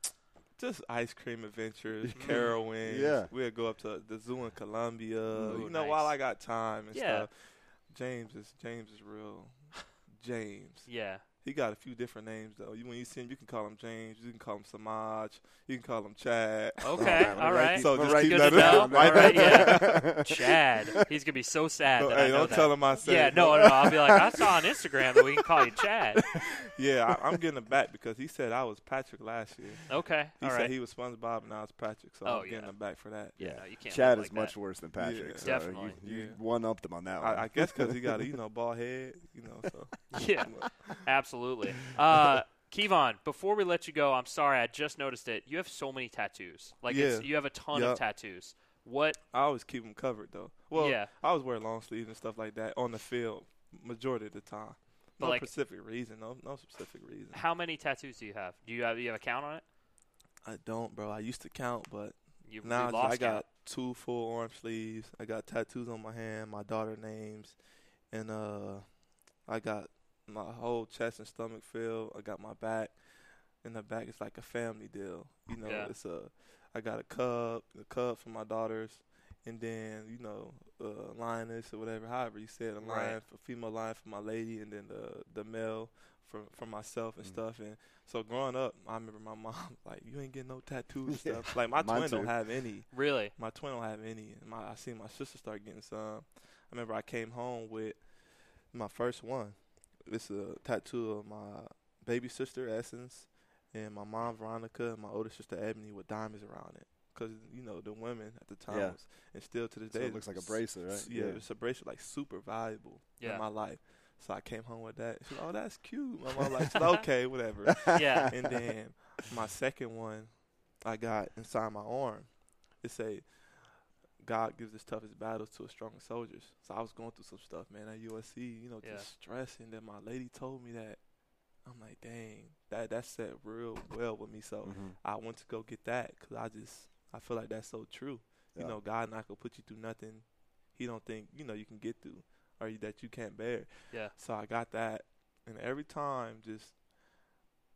Just ice cream adventures, mm. Carowinds. Yeah. We'll go up to the zoo in Columbia. Ooh, you know, nice. while I got time and Yeah. stuff. James is James is real. James. Yeah. He got a few different names though. You when you see him, you can call him James. You can call him Samaj. You can call him Chad. Okay. man, all we're right. So We're just right keep that to know. in. All right. Yeah. Chad. He's gonna be so sad No, that hey, I know don't that. tell him I said. yeah. it. No. No. I'll be like, I saw on Instagram that we can call you Chad. yeah, I, I'm getting him back because he said I was Patrick last year. Okay. He all said right. he was SpongeBob and I was Patrick, so Oh, I'm getting yeah. him back for that. yeah. No, you can't. Chad live is like much that. worse than Patrick. Yeah. so Definitely. You, you Yeah. one upped him on that one. I, I guess because he got a you know bald head, you know. So Yeah. Absolutely. Uh, Kevon, before we let you go, I'm sorry, I just noticed it. You have so many tattoos. Like it's, you have a ton Yup. of tattoos. What? I always keep them covered though. Well, yeah. I always wear long sleeves and stuff like that on the field majority of the time. But, No like- specific reason. No, no specific reason. How many tattoos do you have? Do you have do you have a count on it? I don't, bro. I used to count, but You now I got count. two full arm sleeves. I got tattoos on my hand, my daughter names, and uh, I got my whole chest and stomach filled. I got my back. In the back, it's like a family deal. You know, Yeah. it's a. I got a cub, a cub for my daughters, and then you know, uh, lioness or whatever, however you say it, a Right. lion, for female lion for my lady, and then the the male for for myself and Mm. stuff. And so growing up, I remember my mom like, "You ain't getting no tattoos Yeah. stuff." Like my twin too. don't have any. Really? My twin don't have any. And my I seen my sister start getting some. I remember I came home with my first one. It's a tattoo of my baby sister Essence and my mom Veronica and my older sister Ebony with diamonds around it. Cause you know the women at the time Yeah. was, and still to this So day it looks like a bracelet, right? Yeah, it's a bracelet like super valuable Yeah. in my life. So I came home with that. She's like, "Oh, that's cute." My mom like, like, "Okay, whatever." Yeah. and then my second one I got inside my arm. It say God gives his toughest battles to his strongest soldiers. So I was going through some stuff, man, at USC, you know, Yeah. just stressing that my lady told me that. I'm like, dang, that that set real well with me. So Mhm. I went to go get that because I just I feel like that's so true. Yeah. You know, God not gonna put you through nothing He don't think you know you can get through or that you can't bear. Yeah. So I got that, and every time just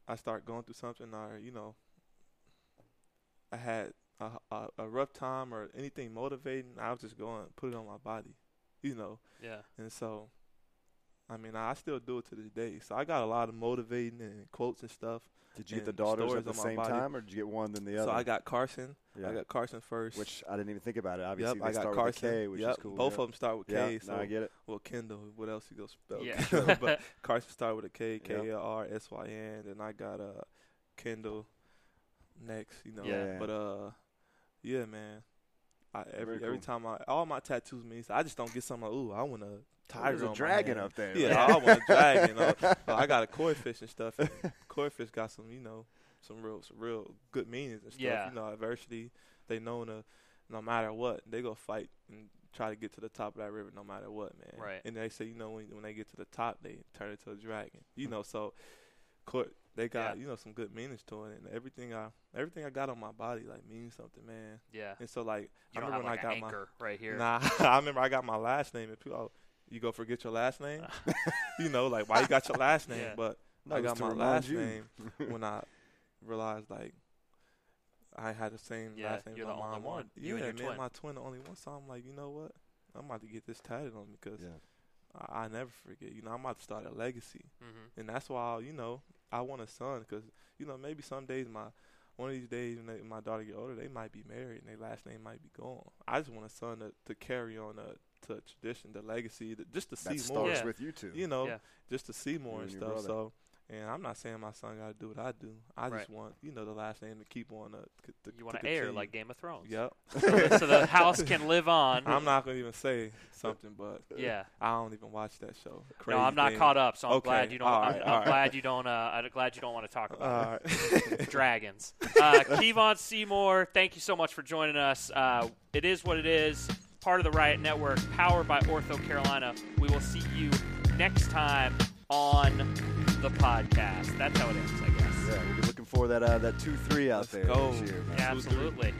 I start going through something or you know I had a, a, a rough time or anything motivating, I was just going put it on my body, you know. Yeah. And so, I mean, I still do it to this day. So I got a lot of motivating and quotes and stuff. Did you get the and daughters at the same body. time, or did you get one then the other? So I got Carson. yeah. I got Carson first. which I didn't even think about it. Obviously, yep, they I got start Carson. with a K, which yep, is cool. Both yeah. of them start with Yeah, K. no, So I get it. well, Kendall. What else you go spell? Yeah. But Carson started with a K, Yep. K A R S Y N. Then I got uh Kendall next. You know. Yeah. But uh, yeah, man. I, every Very every time I all my tattoos mean I just don't get something like ooh I want a Oh, tiger There's a on dragon hand. up there. Yeah, I want a dragon. uh, I got a koi fish and stuff. And koi fish got some, you know, some real, some real good meanings and stuff. Yeah. You know, adversity. They know to, no matter what, they go fight and try to get to the top of that river, no matter what, man. Right. And they say, you know, when when they get to the top, they turn into a dragon. You know, so, koi, they got, Yeah. you know, some good meanings to it, and everything I, everything I got on my body like means something, man. Yeah. And so like, You I don't remember have like when I an got my. right here. Nah, I remember I got my last name and people, oh, you go forget your last name? you know, like why you got your last name? Yeah. But No, I got my last you. name when I realized like I had the same Yeah, last name you're as the my only mom. one. Yeah, You and your man, twin. my twin the only one. So I'm like, you know what? I'm about to get this tatted on me because yeah. I, I never forget. You know, I'm about to start a legacy, hmm and that's why you know I want a son because you know maybe some days my one of these days when they, my daughter get older, they might be married and their last name might be gone. I just want a son to, to carry on a to tradition, the legacy, to, just to see That more. starts Yeah. with you two. You know, Yeah. just to see more and and stuff. brother. So, and I'm not saying my son got to do what I do. I Right. just want you know the last name to keep on. To, You want to to heir like Game of Thrones. Yep. so, the, so the house can live on. I'm not gonna even say something, but yeah. I don't even watch that show. No, I'm not thing. caught up, so I'm Okay, glad you don't. all I'm, I'm right. glad you don't. Uh, I'm glad you don't want to talk about it. Right. dragons. Uh, Kevon Seymour, thank you so much for joining us. Uh, it is what it is. Part of the Riot Network, powered by OrthoCarolina. We will see you next time on the podcast. That's how it ends, I guess. Yeah, we'll be looking for that uh, that two three out Let's there go. this year. man. Yeah, Two, absolutely.